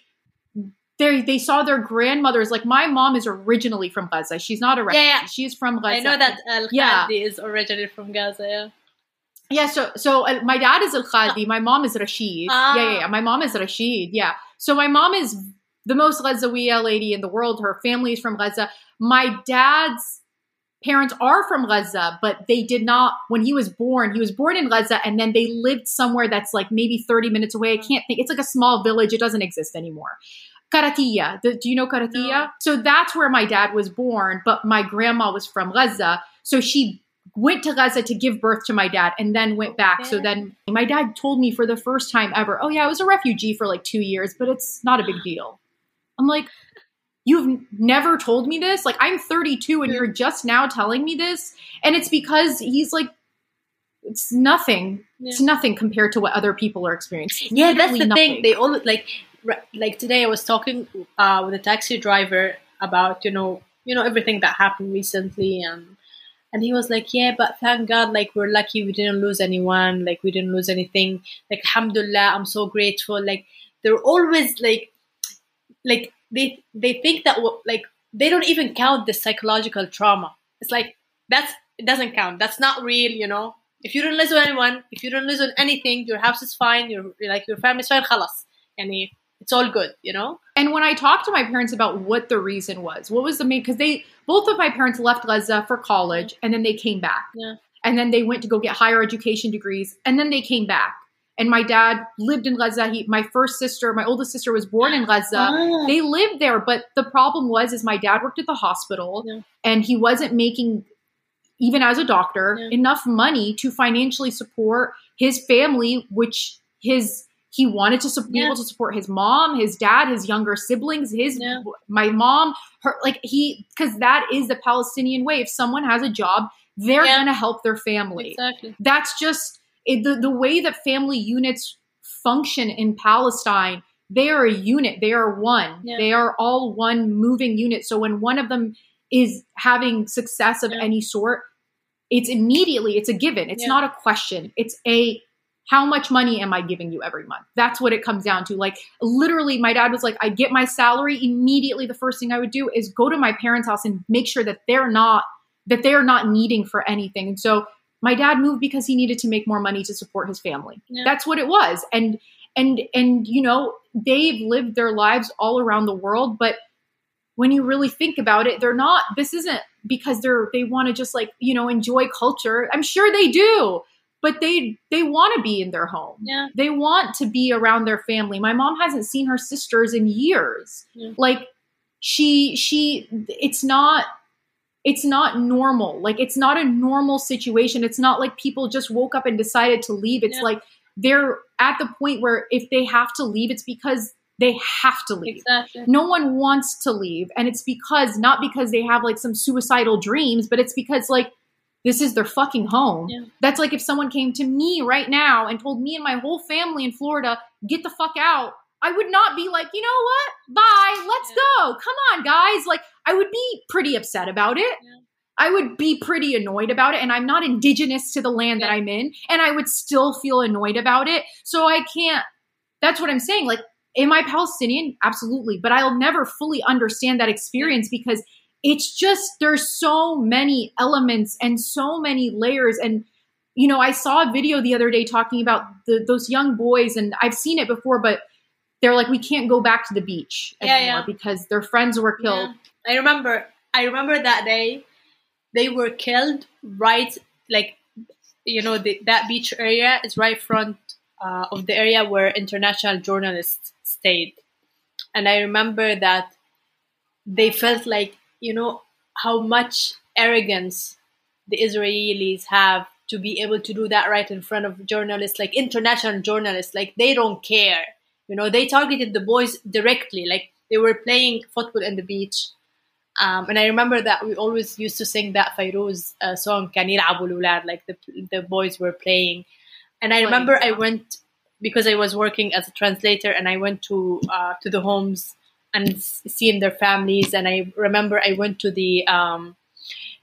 they they saw their grandmothers. Like my mom is originally from Gaza. She's not a refugee.
Yeah, yeah.
She's from Gaza.
I know that Al
Yeah.
Khadi is originally from Gaza. Yeah,
Yeah, so so uh, my dad is Al Khadi, my mom is Rashid.
Ah.
Yeah, yeah, yeah. My mom is Rashid. Yeah. So my mom is the most Ghazawiya lady in the world. Her family is from Gaza. My dad's parents are from Gaza, but they did not when he was born. He was born in Gaza and then they lived somewhere that's like maybe 30 minutes away. I can't think. It's like a small village. It doesn't exist anymore. Karatiya. Do you know Karatiya?
No.
So that's where my dad was born, but my grandma was from Gaza. So she went to Gaza to give birth to my dad and then went back. So then my dad told me for the first time ever, oh, yeah, I was a refugee for like two years, but it's not a big deal. I'm like, you've never told me this? Like, I'm 32 and you're just now telling me this? And it's because he's like, it's nothing.
yeah.
It's nothing compared to what other people are experiencing. It's
yeah that's the
literally
thing they always like like today I was talking uh, with a taxi driver about you know you know everything that happened recently and and he was like yeah but thank god like we're lucky we didn't lose anyone like we didn't lose anything like alhamdulillah i'm so grateful like they're always like like they they think that w- like they don't even count the psychological trauma it's like that's it doesn't count that's not real you know if you don't lose on anyone if you don't lose on anything your house is fine your like your family's fine خلاص يعني it's all good you know
And when I talked to my parents about what the reason was, what was the main, because they, both of my parents left Gaza for college and then they came back.
Yeah.
And then they went to go get higher education degrees and then they came back. And my dad lived in Gaza. He, my first sister, my oldest sister was born in Gaza.
Ah.
They lived there, but the problem was is my dad worked at the hospital
Yeah.
and he wasn't making even as a doctor
Yeah.
enough money to financially support his family which his he wanted to su- be able to support his mom, his dad, his younger siblings, his
Yeah.
my mom, her like he because that is the Palestinian way. If someone has a job, they're
Yeah.
gonna help their family
exactly
that's just it, the, the way that family units function in Palestine. They are a unit. They are one.
Yeah.
They are all one moving unit. So when one of them is having success of
Yeah.
any sort, it's immediately it's a given. It's
Yeah.
not a question. It's a how much money am I giving you every month? That's what it comes down to. Like literally, my dad was like, I get my salary immediately. The first thing I would do is go to my parents' house and make sure that they're not that they're not needing for anything. And so my dad moved because he needed to make more money to support his family.
Yeah.
That's what it was. And and and you know, they've lived their lives all around the world, but when you really think about it, they're not this isn't because they're they want to just like, you know, enjoy culture. I'm sure they do, but they they want to be in their home.
yeah
They want to be around their family. My mom hasn't seen her sisters in years.
Yeah.
Like she she it's not it's not normal. Like it's not a normal situation. It's not like people just woke up and decided to leave. It's
Yeah.
like they're at the point where if they have to leave, it's because they have to leave.
exactly
No one wants to leave. And it's because, not because they have like some suicidal dreams, but it's because like this is their fucking home.
Yeah.
That's like if someone came to me right now and told me and my whole family in Florida, get the fuck out. I would not be like, you know what? Bye. Let's
Yeah.
go. Come on, guys. Like, I would be pretty upset about it.
Yeah.
I would be pretty annoyed about it. And I'm not indigenous to the land that I'm in. And I would still feel annoyed about it. So I can't, that's what I'm saying. Like, am I Palestinian? Absolutely. But I'll never fully understand that experience because it's just, there's so many elements and so many layers. And, you know, I saw a video the other day talking about the, those young boys, and I've seen it before, but they're like, we can't go back to the beach
Yeah, yeah.
because their friends were killed.
Yeah. I remember. I remember that day. They were killed right, like, you know, the, that beach area is right front uh, of the area where international journalists stayed, and I remember that they felt like, you know, how much arrogance the Israelis have to be able to do that right in front of journalists, like international journalists. Like they don't care. You know, they targeted the boys directly. Like they were playing football in the beach. Um, and I remember that we always used to sing that Fairuz uh, song, Kanir Abululad, like the, the boys were playing. And I remember I went, because I was working as a translator, and I went to uh, to the homes and seeing their families. And I remember I went to the um,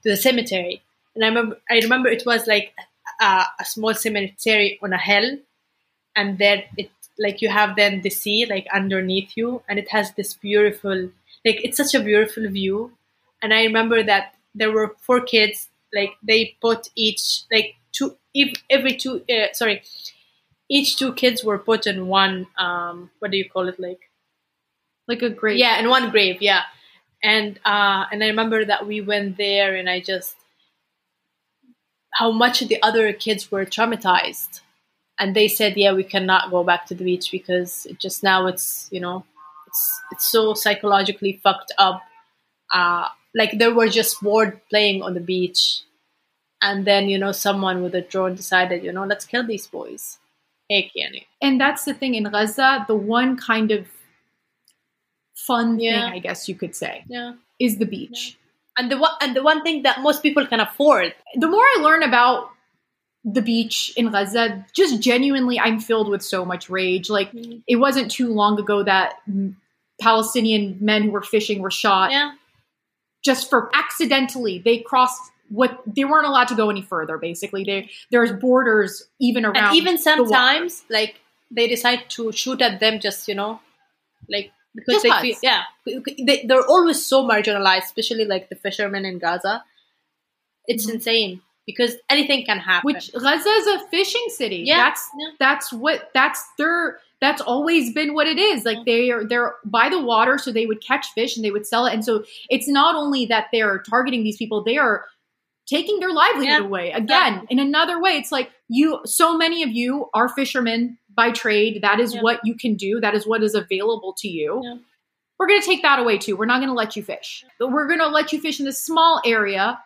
to the cemetery, and I remember I remember it was like a, a small cemetery on a hill, and then it like you have then the sea like underneath you, and it has this beautiful like it's such a beautiful view. And I remember that there were four kids like they put each like two ev- every two uh, sorry each two kids were put in one um what do you call it like
Like a grave.
yeah in one grave yeah. And uh and i remember that we went there and i just how much the other kids were traumatized. And they said yeah we cannot go back to the beach because it just now it's you know it's it's so psychologically fucked up. Uh like they were just bored playing on the beach. And then you know someone with a drone decided you know let's kill these boys.
And that's the thing in Gaza, the one kind of fun
Yeah.
thing, I guess you could say,
yeah
is the beach.
and the one and the one thing that most people can afford
The more I learn about the beach in Gaza, just genuinely, I'm filled with so much rage. Like,
Mhm.
it wasn't too long ago that Palestinian men who were fishing were shot
Yeah.
just for accidentally they crossed what they weren't allowed to go any further. Basically, they there's borders even around,
And even sometimes, like they decide to shoot at them, just you know, like because
Just
they feel, yeah they, they're always so marginalized, especially like the fishermen in Gaza. It's
Mhm.
insane because anything can happen.
Which Gaza is a fishing city.
Yeah,
That's
yeah.
that's what that's their that's always been what it is. Like
Mhm.
they are they're by the water, so they would catch fish and they would sell it. And so it's not only that they're targeting these people, they are taking their livelihood
Yeah,
away. Again,
exactly.
in another way, it's like you so many of you are fishermen by trade. That is what you can do. That is what is available to you. We're gonna take that away too. We're not gonna let you fish. But we're gonna let you fish in this small area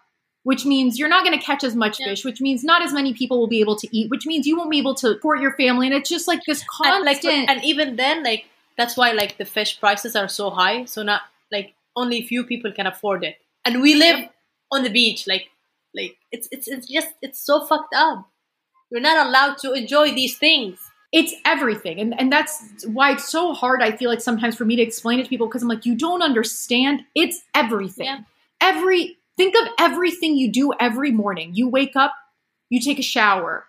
which means you're not going to catch as much fish, which means not as many people will be able to eat, which means you won't be able to support your family. And it's just like this
and, like,
constant.
and even then, like that's why like the fish prices are so high. So not like only few people can afford it, and we live on the beach. Like, like it's it's it's just it's so fucked up. You're not allowed to enjoy these things.
It's everything. And, and that's why it's so hard, I feel like sometimes for me to explain it to people because I'm like, you don't understand. It's everything.
Yeah.
Every, think of everything you do every morning. You wake up, you take a shower.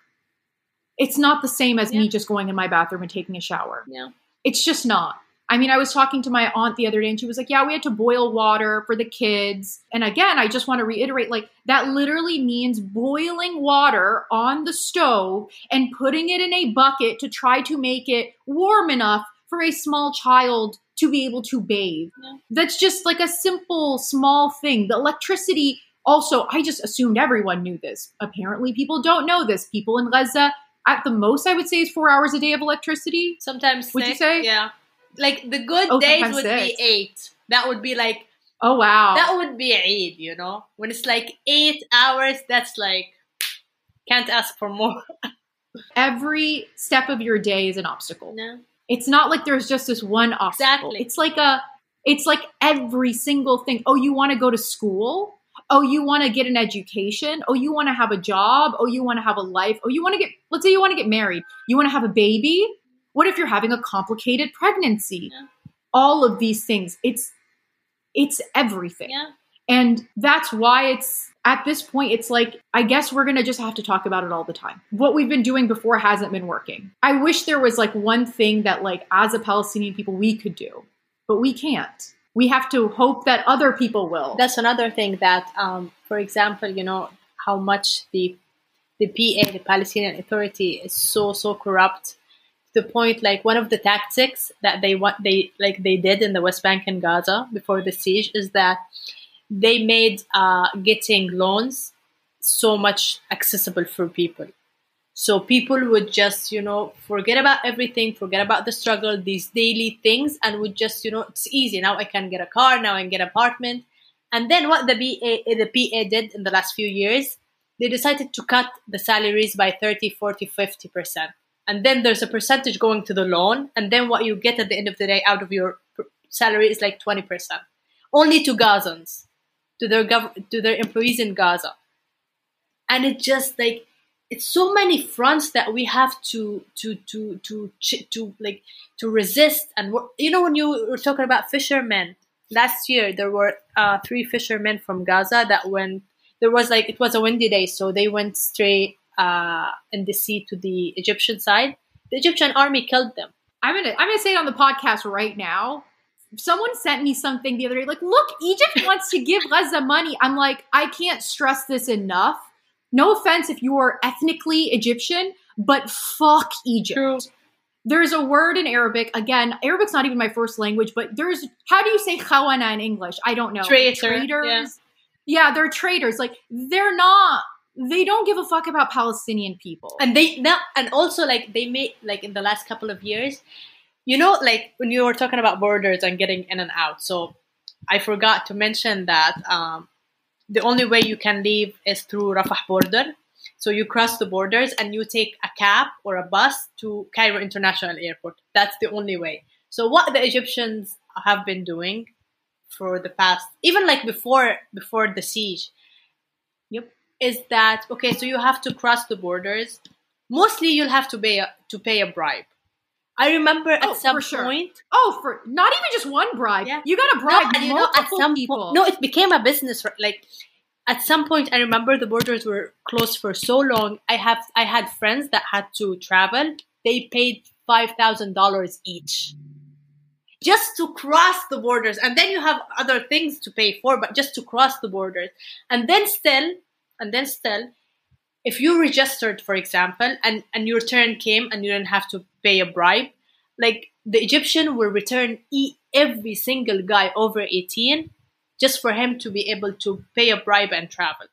It's not the same as me just going in my bathroom and taking a shower.
Yeah.
It's just not. I mean, I was talking to my aunt the other day and she was like, Yeah, we had to boil water for the kids. And again, I just want to reiterate like, that literally means boiling water on the stove and putting it in a bucket to try to make it warm enough for a small child to be able to bathe.
Yeah.
That's just like a simple, small thing. The electricity, also, I just assumed everyone knew this. Apparently, people don't know this. People in Gaza, at the most, I would say, is four hours a day of electricity.
Sometimes
Would you say?
Yeah. Like the good
Oh,
days would
six.
be eight. That would be like
Oh, wow.
that would be Eid, you know? When it's like eight hours, that's like can't ask for more. (laughs)
Every step of your day is an obstacle.
No.
It's not like there's just this one obstacle.
Exactly.
It's like a it's like every single thing. Oh, you want to go to school? Oh, you want to get an education? Oh, you want to have a job? Oh, you want to have a life? Oh, you want to get let's say you want to get married. You want to have a baby? What if you're having a complicated pregnancy?
Yeah.
All of these things. It's it's everything.
Yeah.
And that's why it's at this point, it's like, I guess we're going to just have to talk about it all the time. What we've been doing before hasn't been working. I wish there was like one thing that, like, as a Palestinian people, we could do, but we can't. We have to hope that other people will.
That's another thing that um for example, you know, how much the the PA, the Palestinian Authority, is so so corrupt the point like one of the tactics that they want they like they did in the West Bank and Gaza before the siege is that they made uh, getting loans so much accessible for people. So people would just, you know, forget about everything, forget about the struggle, these daily things, and would just, you know, it's easy. Now I can get a car, now I can get an apartment. And then what the BA, the PA did in the last few years, they decided to cut the salaries by 30, 40, 50%. And then there's a percentage going to the loan. And then what you get at the end of the day out of your salary is like 20%. Only to Gazans, to their gov- to their employees in Gaza. And it just like, it's so many fronts that we have to to to to ch- to like to resist and you know when you were talking about fishermen last year there were uh, three fishermen from Gaza that went there was like it was a windy day so they went straight uh, in the sea to the Egyptian side the Egyptian army killed them
I'm gonna I'm gonna say it on the podcast right now. Someone sent me something the other day, like, look, Egypt (laughs) wants to give Gaza money. I'm like, I can't stress this enough. No offense if you are ethnically Egyptian, but fuck Egypt. There's a word in Arabic. Again, Arabic's not even my first language, but there's how do you say khawana in English? I don't know.
Traitor,
Traitors. Yeah. they're traitors. Like they're not. They don't give a fuck about Palestinian people.
and they now and also like they made like in the last couple of years you know like when you were talking about borders and getting in and out so i forgot to mention that um, the only way you can leave is through rafah border so you cross the borders and you take a cab or a bus to cairo international airport that's the only way so what the egyptians have been doing for the past even like before before the siege. Is that okay? So you have to cross the borders. Mostly, you'll have to pay a, to pay a bribe. I remember at
Oh,
some
for sure.
point.
Oh, for not even just one bribe.
Yeah.
You got a bribe
and you know, at some
people.
point, no, it became a business. Like at some point, I remember the borders were closed for so long. I have I had friends that had to travel. They paid five thousand dollars each just to cross the borders, and then you have other things to pay for, but just to cross the borders, and then still, and then still. If you registered, for example, and, and your turn came and you didn't have to pay a bribe, like the Egyptian will return every single guy over 18 just for him to be able to pay a bribe and travel.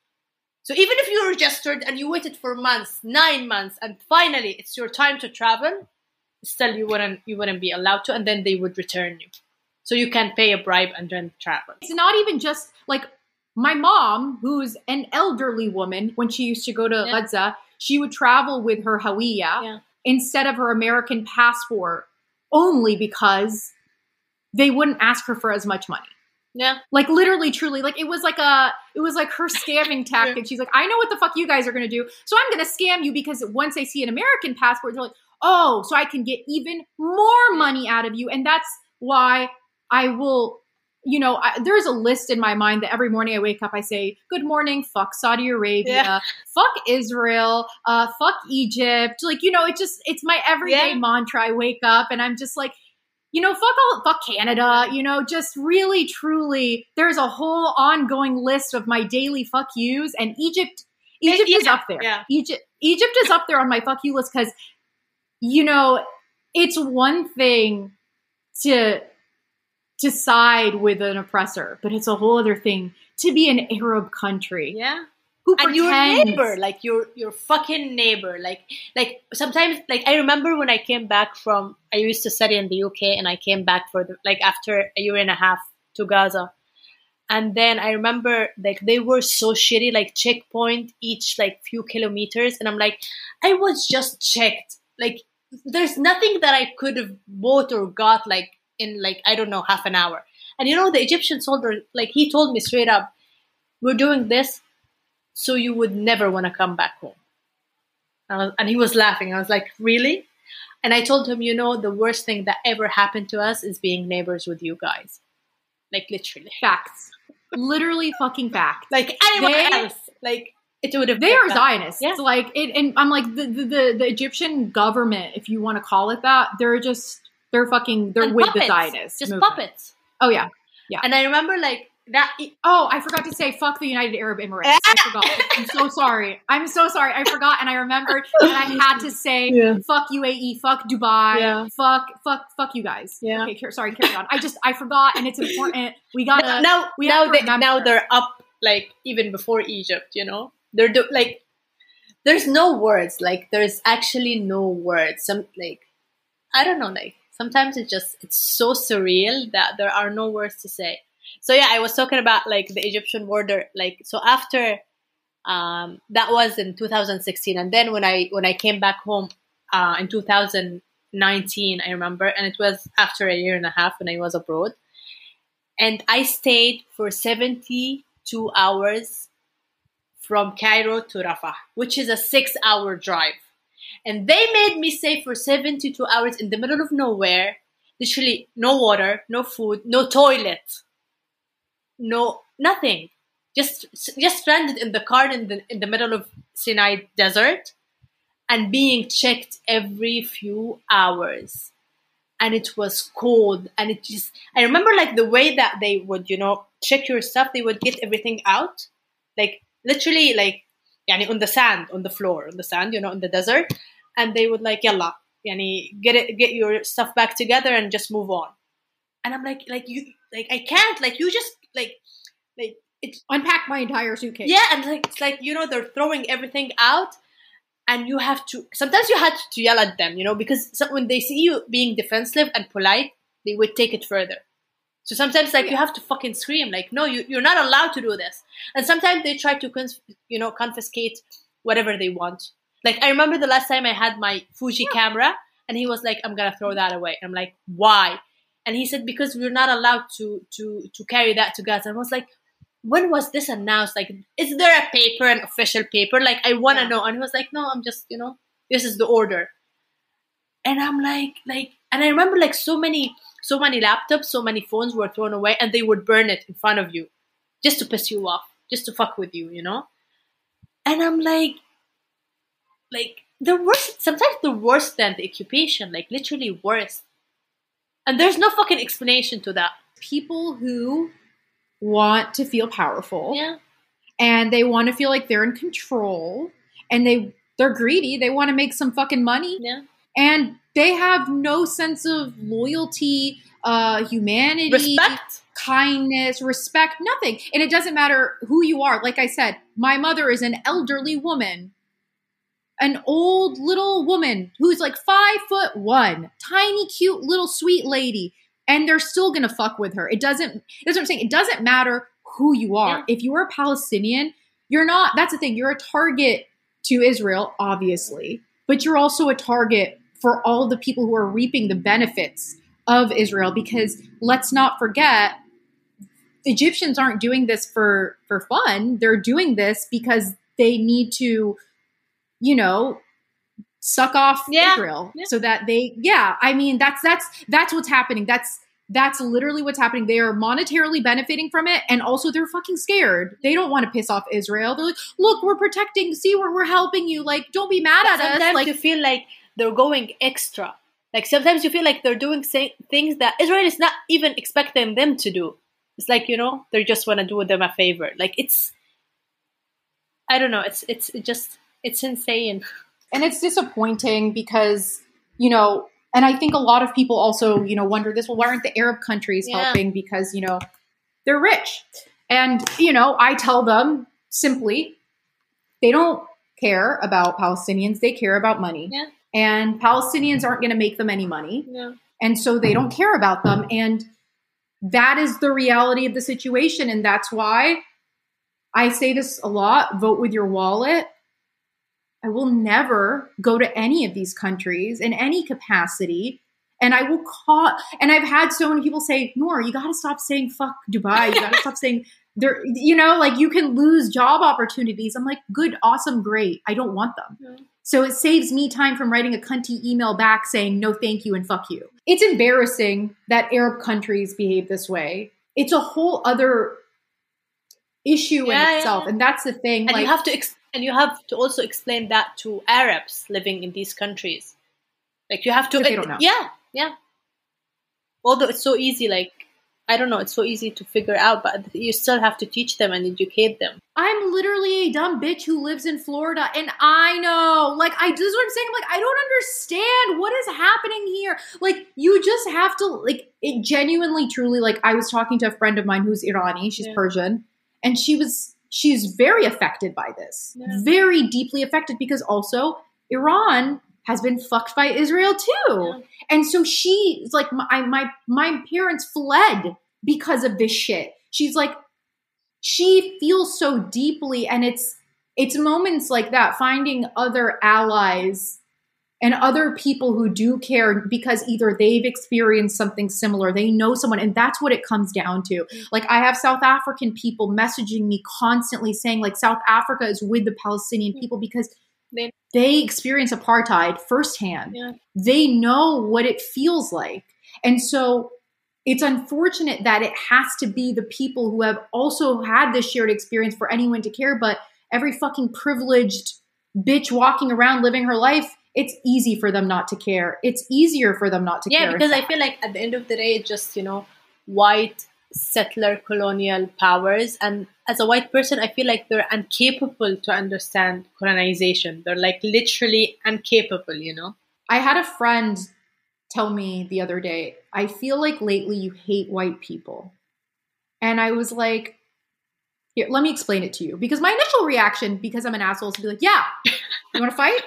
So even if you registered and you waited for months, nine months, and finally it's your time to travel, still you wouldn't you wouldn't be allowed to, and then they would return you. So you can pay a bribe and then travel.
it's not even just like my mom, who's an elderly woman, when she used to go to
Yeah.
Gaza, she would travel with her Hawiya
Yeah.
instead of her American passport only because they wouldn't ask her for as much money.
Yeah.
Like literally, truly, like it was like a, it was like her scamming (laughs) tactic. She's like, I know what the fuck you guys are gonna do, so I'm gonna scam you because once I see an American passport, they're like, oh, so I can get even more money out of you, and that's why I will. You know, I, there's a list in my mind that every morning I wake up, I say, "Good morning, fuck Saudi Arabia,
Yeah. (laughs)
fuck Israel, uh, fuck Egypt." Like, you know, it just it's my everyday
Yeah.
mantra. I wake up and I'm just like, you know, fuck all, fuck Canada, you know, just really, truly, there's a whole ongoing list of my daily fuck yous, and Egypt, Egypt is
yeah,
up there.
yeah.
Egypt, Egypt is up there on my fuck you list because, you know, it's one thing to to side with an oppressor, but it's a whole other thing to be an Arab country
Yeah.
who
and your neighbor, like your your fucking neighbor, like like sometimes like I remember when I came back from I used to study in the UK and I came back for the like after a year and a half to Gaza. And then I remember like they were so shitty, like checkpoint each like few kilometers, and I'm like, I was just checked. Like there's nothing that I could have bought or got like in like I don't know half an hour. And you know the Egyptian soldier, like he told me straight up, we're doing this so you would never want to come back home. And, was- and he was laughing. I was like, really? And I told him, you know, the worst thing that ever happened to us is being neighbors with you guys. Like literally.
facts, literally fucking facts.
Like anyone
They-
else. Like it would have
They
been
are
done.
Zionists.
Yeah.
Like it, and I'm like the, the the the Egyptian government, if you want to call it that, they're just they're fucking they're
And
with
puppets.
the Zionists.
Just
movement.
puppets.
Oh yeah. Yeah.
And I remember like that
Oh, I forgot to say fuck the United Arab Emirates. I (laughs) forgot. I'm so sorry. I'm so sorry. I forgot and I remembered (laughs) and I had to say
Yeah.
fuck UAE, fuck Dubai,
Yeah.
fuck fuck fuck you guys.
Yeah.
Okay, car- sorry, carry on. I just I forgot and it's important. We gotta
now, now,
we
now they, now they're up like even before Egypt, you know? They're do- like there's no words. Like there's actually no words. Some like I don't know, like sometimes it's just it's so surreal that there are no words to say. So yeah, I was talking about like the Egyptian border like so after um that was in 2016 and then when I when I came back home uh in 2019 I remember and it was after a year and a half when I was abroad and I stayed for 72 hours from Cairo to Rafah, which is a six hour drive. And they made me stay for 72 hours in the middle of nowhere, literally no water, no food, no toilet, no nothing. Just just stranded in the car in the in the middle of Sinai desert and being checked every few hours. And it was cold and it just i remember like the way that they would you know check your stuff they would get everything out. Like literally like yani on the sand on the floor on the sand you know in the desert and they would like yalla yani get it get your stuff back together and just move on and i'm like like you like i can't like you just like like it's
unpack my entire suitcase.
yeah, and like it's like you know they're throwing everything out, and you have to. Sometimes you had to yell at them, you know, because some, when they see you being defensive and polite, they would take it further. So sometimes like you have to fucking scream, like no, you you're not allowed to do this. And sometimes they try to you know confiscate whatever they want. Like I remember the last time I had my Fuji camera, and he was like, "I'm gonna throw that away." And I'm like, "Why?" And he said, "Because we're not allowed to to to carry that to Gaza." And I was like, when was this announced? Like, is there a paper, an official paper? Like, I want to
Yeah.
know. And he was like, no, I'm just, you know, this is the order. And I'm like, like, and I remember like so many, so many laptops, so many phones were thrown away, and they would burn it in front of you, just to piss you off, just to fuck with you, you know. And I'm like, like the worst. Sometimes the worse than the occupation, like literally worse. And there's no fucking explanation to that.
People who want to feel powerful
Yeah.
and they want to feel like they're in control and they they're greedy. They want to make some fucking money
Yeah.
and they have no sense of loyalty, uh, humanity,
Respect.
kindness, respect, nothing. And it doesn't matter who you are. Like I said, my mother is an elderly woman, an old little woman who's like five foot one, tiny, cute little sweet lady, and they're still gonna fuck with her. It doesn't. That's what I'm saying. It doesn't matter who you are.
Yeah.
If you're a Palestinian, you're not. That's the thing. You're a target to Israel, obviously, but you're also a target for all the people who are reaping the benefits of Israel because let's not forget Egyptians aren't doing this for for fun. They're doing this because they need to you know suck off
Yeah.
Israel
Yeah.
so that they yeah, I mean that's that's that's what's happening. That's that's literally what's happening. They are monetarily benefiting from it, and also they're fucking scared. They don't want to piss off Israel. They're like, "Look, we're protecting. See, we're we're helping you. Like, don't be mad at us."
sometimes
Like,
you feel like they're going extra. Like sometimes you feel like they're doing sa- things that Israel is not even expecting them to do. It's like you know they just want to do them a favor. Like it's, I don't know. It's it's it just it's insane.
and it's disappointing because you know and i think a lot of people also you know wonder this well why aren't the arab countries
Yeah.
helping because you know they're rich and you know i tell them simply they don't care about palestinians they care about money
Yeah.
and palestinians aren't going to make them any money
Yeah.
and so they don't care about them and that is the reality of the situation and that's why i say this a lot vote with your wallet i will never go to any of these countries in any capacity and i will call and i've had so many people say Noor you got to stop saying fuck dubai you got to stop (laughs) saying there you know like you can lose job opportunities i'm like good awesome great i don't want them
Yeah.
so it saves me time from writing a cunty email back saying no thank you and fuck you. It's embarrassing that Arab countries behave this way. It's a whole other issue
Yeah,
in itself.
yeah.
And that's the thing.
And
like
you have to ex- and you have to also explain that to Arabs living in these countries. Like you have to.
If they don't know.
Yeah, yeah. Although it's so easy, like I don't know, it's so easy to figure out, but you still have to teach them and educate them.
I'm literally a dumb bitch who lives in Florida and I know. Like I this is what I'm saying. I'm like, I don't understand what is happening here. Like you just have to like it genuinely truly like I was talking to a friend of mine who's Irani, she's
Yeah.
Persian, and she was she's very affected by this.
Yeah.
Very deeply affected because also Iran has been fucked by Israel too.
Yeah.
And so she's like my my my parents fled because of this shit. She's like she feels so deeply and it's it's moments like that finding other allies and other people who do care because either they've experienced something similar they know someone and that's what it comes down to. Like i have south african people messaging me constantly saying like south africa is with the palestinian people because
They-
they experience apartheid firsthand.
Yeah.
they know what it feels like. And so it's unfortunate that it has to be the people who have also had this shared experience for anyone to care, but every fucking privileged bitch walking around living her life, it's easy for them not to care. It's easier for them not to
Yeah,
care.
Yeah,
because
I feel like at the end of the day, it's just you know white settler colonial powers, and as a white person, I feel like they're incapable to understand colonization. They're like literally incapable, you know.
I had a friend tell me the other day, I feel like lately you hate white people. And I was like, here, let me explain it to you. Because my initial reaction, because I'm an asshole, is to be like, yeah, you want to fight?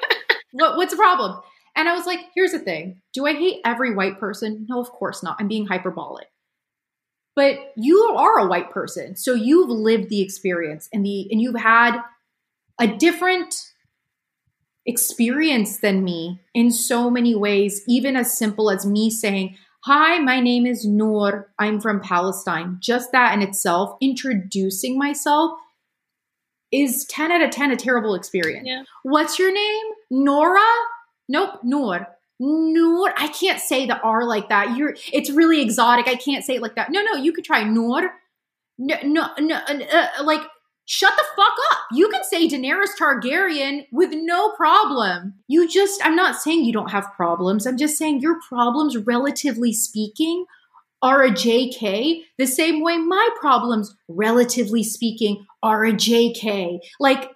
What, what's the problem? And I was like, here's the thing. Do I hate every white person? No, of course not. I'm being hyperbolic. But you are a white person. So you've lived the experience and the and you've had a different experience than me in so many ways, even as simple as me saying, Hi, my name is Noor. I'm from Palestine. Just that in itself, introducing myself is 10 out of 10 a terrible experience.
Yeah.
What's your name? Nora? Nope, Noor. Noor. I can't say the R like that. You're it's really exotic. I can't say it like that. No, no, you could try Noor. No, no, no uh, like shut the fuck up. You can say Daenerys Targaryen with no problem. You just I'm not saying you don't have problems. I'm just saying your problems relatively speaking are a JK the same way my problems relatively speaking are a JK. Like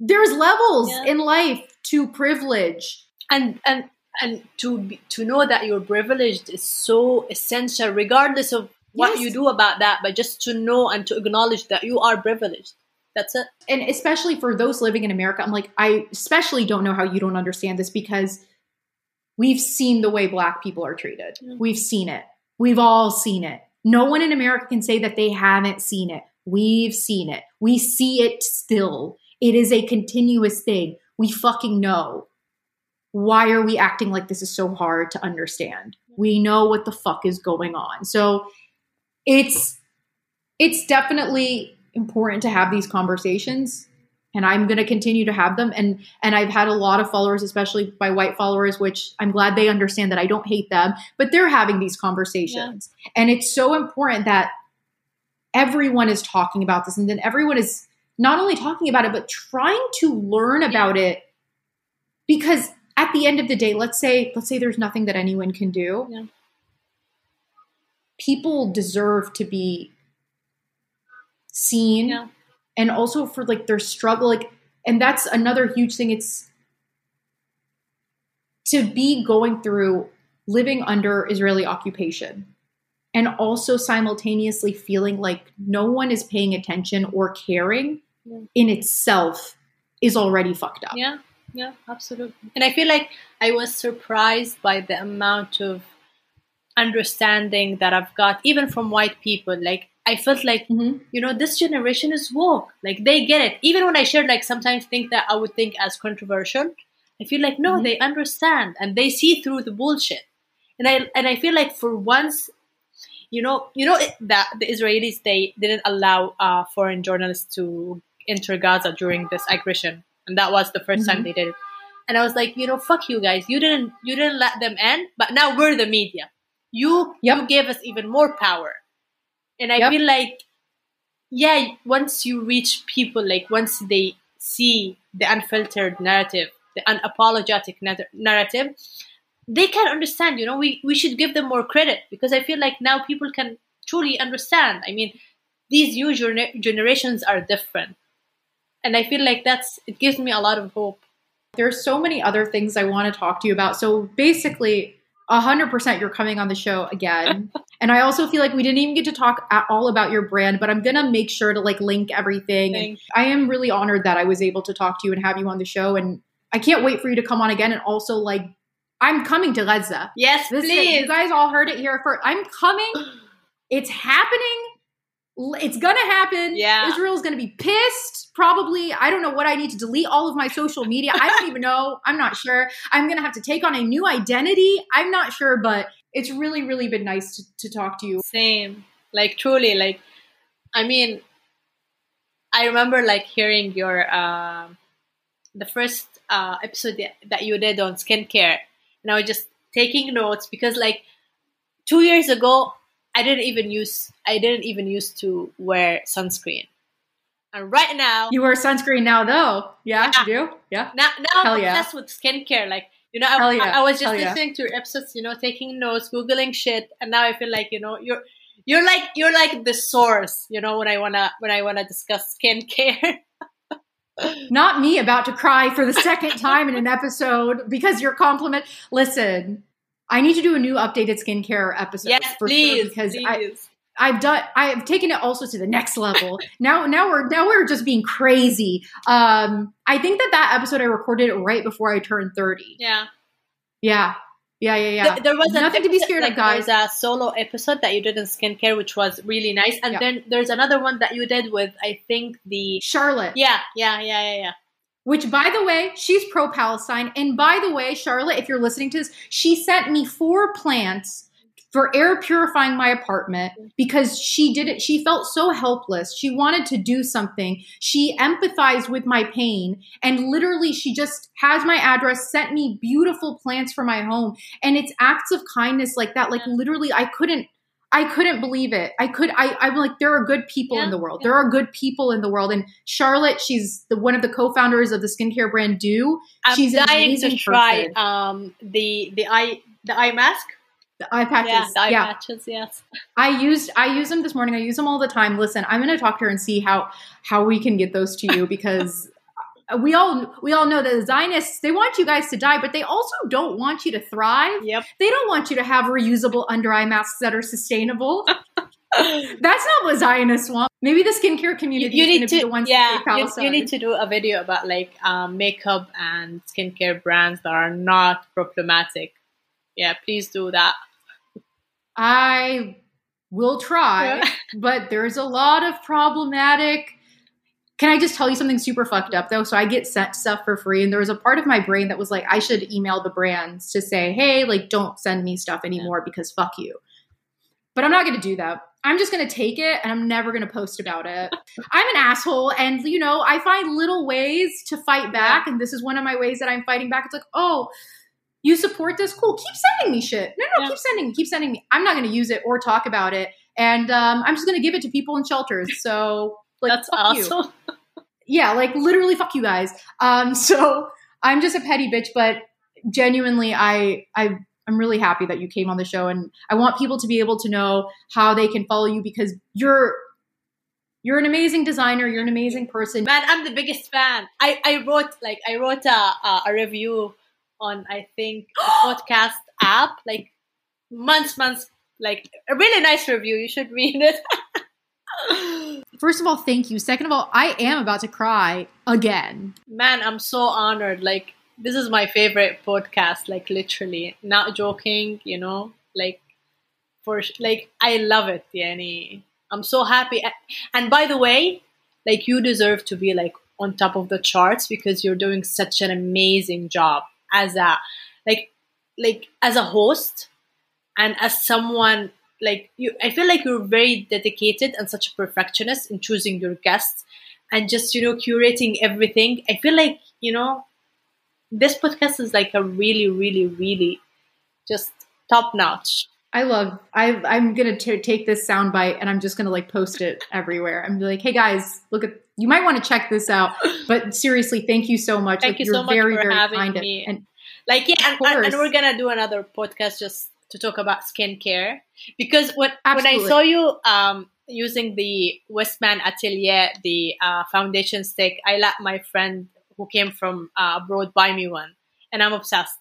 there's levels
Yeah.
in life to privilege.
and and and to be, to know that you're privileged is so essential regardless of what
Yes.
you do about that but just to know and to acknowledge that you are privileged that's it
and especially for those living in America, I'm like, I especially don't know how you don't understand this because we've seen the way black people are treated.
Yeah.
We've seen it. We've all seen it. No one in America can say that they haven't seen it. We've seen it. We see it still. It is a continuous thing. We fucking know. Why are we acting like this is so hard to understand? We know what the fuck is going on. So it's it's definitely important to have these conversations and i'm going to continue to have them and and i've had a lot of followers especially by white followers which i'm glad they understand that i don't hate them but they're having these conversations and it's so important that everyone is talking about this and then everyone is not only talking about it but trying to learn about it because at the end of the day let's say let's say there's nothing that anyone can do
Yeah.
people deserve to be seen
Yeah.
and also for like their struggle like and that's another huge thing it's to be going through living under israeli occupation and also simultaneously feeling like no one is paying attention or caring
Yeah.
in itself is already fucked up
yeah yeah absolutely and i feel like i was surprised by the amount of understanding that i've got even from white people like i felt like
Mhm.
you know this generation is woke like they get it even when i shared like sometimes think that i would think as controversial i feel like no
Mhm.
they understand and they see through the bullshit and i and i feel like for once you know you know it- that the israelis they didn't allow uh, foreign journalists to enter gaza during this aggression. And that was the 1st time
Mhm.
they did it. And i was like you know fuck you guys. You didn't you didn't let them in but now we're the media. You
Yep.
you gave us even more power. And i
Yep.
feel like yeah once you reach people like once they see the unfiltered narrative the unapologetic nar- narrative they can understand you know we, we should give them more credit. Because i feel like now people can truly understand. I mean these new gener- generations are different and i feel like that's it gives me a lot of hope
there's so many other things I want to talk to you about. So basically, 100% you're coming on the show again. (laughs) and I also feel like we didn't even get to talk at all about your brand, but I'm going to make sure to like link everything. And I am really honored that I was able to talk to you and have you on the show. And I can't wait for you to come on again. And also, like, I'm coming to Gaza.
yes
This is-
please
you guys all heard it here first. I'm coming. (gasps) It's happening. It's gonna happen.
Yeah.
Israel's gonna be pissed. Probably. I don't know what I need to delete all of my social media. I don't even know. (laughs) I'm not sure. I'm gonna have to take on a new identity. I'm not sure, but it's really, really been nice to, to talk to you.
Same. Like truly, like I mean I remember like hearing your um the first uh episode that- that you did on skincare and I was just taking notes because like two years ago I didn't even use I didn't even used to wear sunscreen. And right now
You wear sunscreen now, though. Yeah,
Yeah.
you do. Yeah.
now, now
Hell
I'm
yeah.
obsessed with skincare. Like, you know, I,
yeah.
I, I was just
Hell yeah.
listening to your episodes, you know, taking notes, googling shit, and now I feel like, you know, you're you're like you're like the source, you know, when I wanna when I wanna discuss skincare. (laughs)
Not me about to cry for the second time in an episode because your compliment. Listen, I need to do a new updated skincare episode.
yes,
for
please,
sure because I,
please.
I've done I've taken it also to the next level. (laughs) now now we're now we're just being crazy. Um I think that that episode I recorded right before I turned 30.
yeah.
Yeah. Yeah, yeah, yeah.
Th- there was
Nothing to be scared
like,
of, guys.
There's a solo episode that you did in skincare, which was really nice, and
Yeah.
then there's another one that you did with I think the
Charlotte.
yeah, yeah, yeah, yeah, yeah.
Which by the way, she's pro Palestine. And by the way, Charlotte, if you're listening to this, she sent me four plants for air purifying my apartment because she did it. She felt so helpless. She wanted to do something. She empathized with my pain. And literally, she just has my address, sent me beautiful plants for my home. And it's acts of kindness like that. Like, literally, I couldn't I couldn't believe it. I could. I. I'm like, there are good people
Yeah,
in the world.
yeah.
There are good people in the world. And Charlotte, she's the one of the co-founders of the skincare brand Dieux.
I'm
She's
dying to try
person.
um the the eye the eye mask.
The eye patches.
Yeah, the eye
yeah.
patches. Yes.
I used. I use them this morning. I use them all the time. Listen, I'm going to talk to her and see how how we can get those to you (laughs) because. We all we all know that the Zionists they want you guys to die, but they also don't want you to thrive.
Yep.
They don't want you to have reusable under eye masks that are sustainable. (laughs) That's not what Zionists want. Maybe the skincare community
you
is
need
to be the ones
yeah you, you need to do a video about like um, makeup and skincare brands that are not problematic. Yeah, please do that.
I will try,
Yeah. (laughs)
but there's a lot of problematic. Can I just tell you something super fucked up though? So I get sent stuff for free, and there was a part of my brain that was like, I should email the brands to say, hey, like, don't send me stuff anymore because fuck you. But I'm not going to do that. I'm just going to take it and I'm never going to post about it. (laughs) I'm an asshole. And, you know, I find little ways to fight back. And this is one of my ways that I'm fighting back. It's like, oh, you support this? Cool. Keep sending me shit. No, no,
Yeah.
keep sending me. Keep sending me. I'm not going to use it or talk about it. And um, I'm just going to give it to people in shelters. So, like,
That's awesome. (laughs)
yeah, like literally fuck you guys. Um, (laughs) so I'm just a petty bitch, but genuinely, I I I'm really happy that you came on the show, and I want people to be able to know how they can follow you because you're you're an amazing designer, you're an amazing person.
Man, I'm the biggest fan. I, I wrote like I wrote a, a, a review on I think (gasps) a podcast app like months months like a really nice review. You should read it. (laughs)
First of all, thank you. Second of all, I am about to cry again.
Man, I'm so honored. Like this is my favorite podcast. Like literally, not joking. You know, like for like I love it. Yani. I'm so happy. And by the way, like you deserve to be like on top of the charts because you're doing such an amazing job as a like like as a host and as someone like you i feel like you're very dedicated and such a perfectionist in choosing your guests and just you know curating everything i feel like you know this podcast is like a really really really just top notch
I love. I I'm gonna t- take this soundbite and I'm just gonna like post it everywhere. I'm like, hey guys, look at. You might want to check this out. But seriously, thank you so much.
Thank
like,
you
you're
so much
very
for
very
having
kind
me.
and
like yeah and, and, and we're gonna do another podcast just to talk about skincare. Because when when i saw you um using the westman atelier the uh, foundation stick i let my friend who came from uh, abroad buy me one. And i'm obsessed.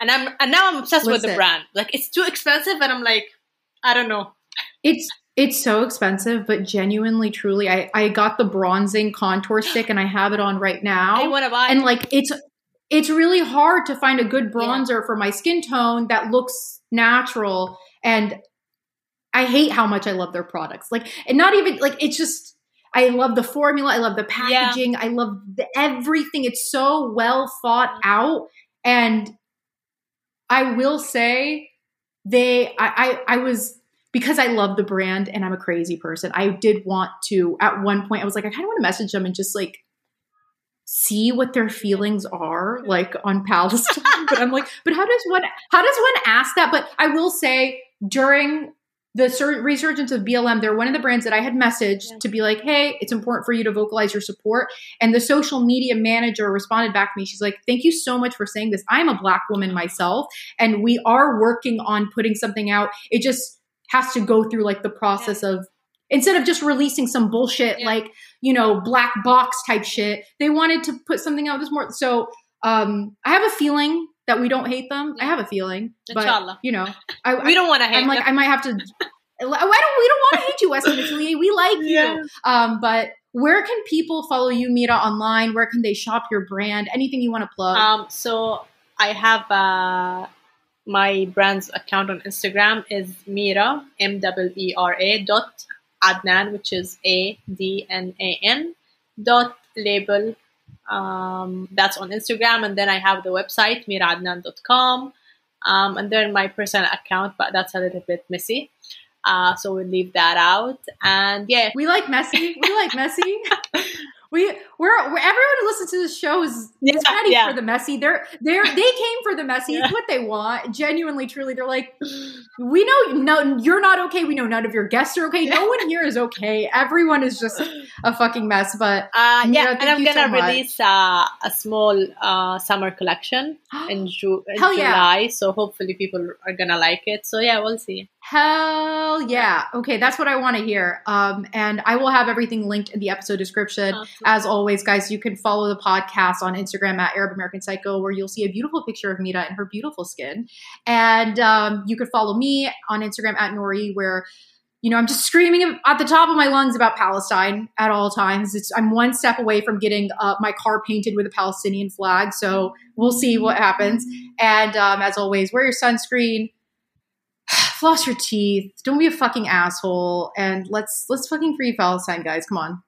And i'm and now i'm obsessed with the brand. Like it's too expensive and i'm like i don't know.
It's it's so expensive, but genuinely, truly, I I got the bronzing contour stick and I have it on right now.
i want to buy
and like it's it's really hard to find a good bronzer for my skin tone that looks natural and I hate how much I love their products. Like and not even like it's just I love the formula, I love the packaging, I love the, everything. It's so well thought out and I will say they I, I I was because I love the brand and I'm a crazy person. I did want to at one point I was like I kind of want to message them and just like see what their feelings are like on (laughs) Palestine. but I'm like, but how does one how does one ask that? But I will say during the sur- resurgence of BLM, they're one of the brands that I had messaged
Yeah.
to be like, hey, it's important for you to vocalize your support. And the social media manager responded back to me. She's like, thank you so much for saying this. I'm a black woman myself, and we are working on putting something out. It just has to go through like the process of instead of just releasing some bullshit
Yeah.
like you know black box type shit they wanted to put something out this more so um i have a feeling that we don't hate them. I have a feeling but
Inshallah.
you know (laughs) i,
we don't want to hate
i'm like i might have to (laughs) why don't we don't want to hate you Westman Atelier. We like
Yeah.
you um but where can people follow you mira online? Where can they shop your brand? Anything you want to plug?
Um, so I have uh, my brand's account on Instagram is Mira M W E R A dot Adnan, which is A D N A N dot label Um, that's on Instagram, and then I have the website miradnan.com, um, and then my personal account, but that's a little bit messy. Uh, so we'll leave that out. And yeah,
we like messy. We like messy. (laughs) we we're, we're, everyone who listens to this show is, yeah, is ready yeah. for the messy. They're they're they came for the messy. Yeah. It's what they want. Genuinely, truly, they're like, we know no, you're not okay. We know none of your guests are okay. No one here is okay. Everyone is just a fucking mess. But
uh, yeah, know, and I'm gonna so release uh, a small uh, summer collection (gasps) in, Ju- in July. So hopefully people are gonna like it. So yeah, we'll see.
Hell yeah. Okay, that's what I want to hear. Um, and I will have everything linked in the episode description. Awesome. As always, guys, you can follow the podcast on Instagram at Arab American Psycho, where you'll see a beautiful picture of Mira and her beautiful skin. And um, you can follow me on Instagram at Nori, where you know, I'm just screaming at the top of my lungs about Palestine at all times. It's, I'm one step away from getting uh, my car painted with a Palestinian flag, so we'll see what happens. And um, as always, wear your sunscreen, (sighs) floss your teeth, don't be a fucking asshole, and let's let's fucking free Palestine, guys. Come on.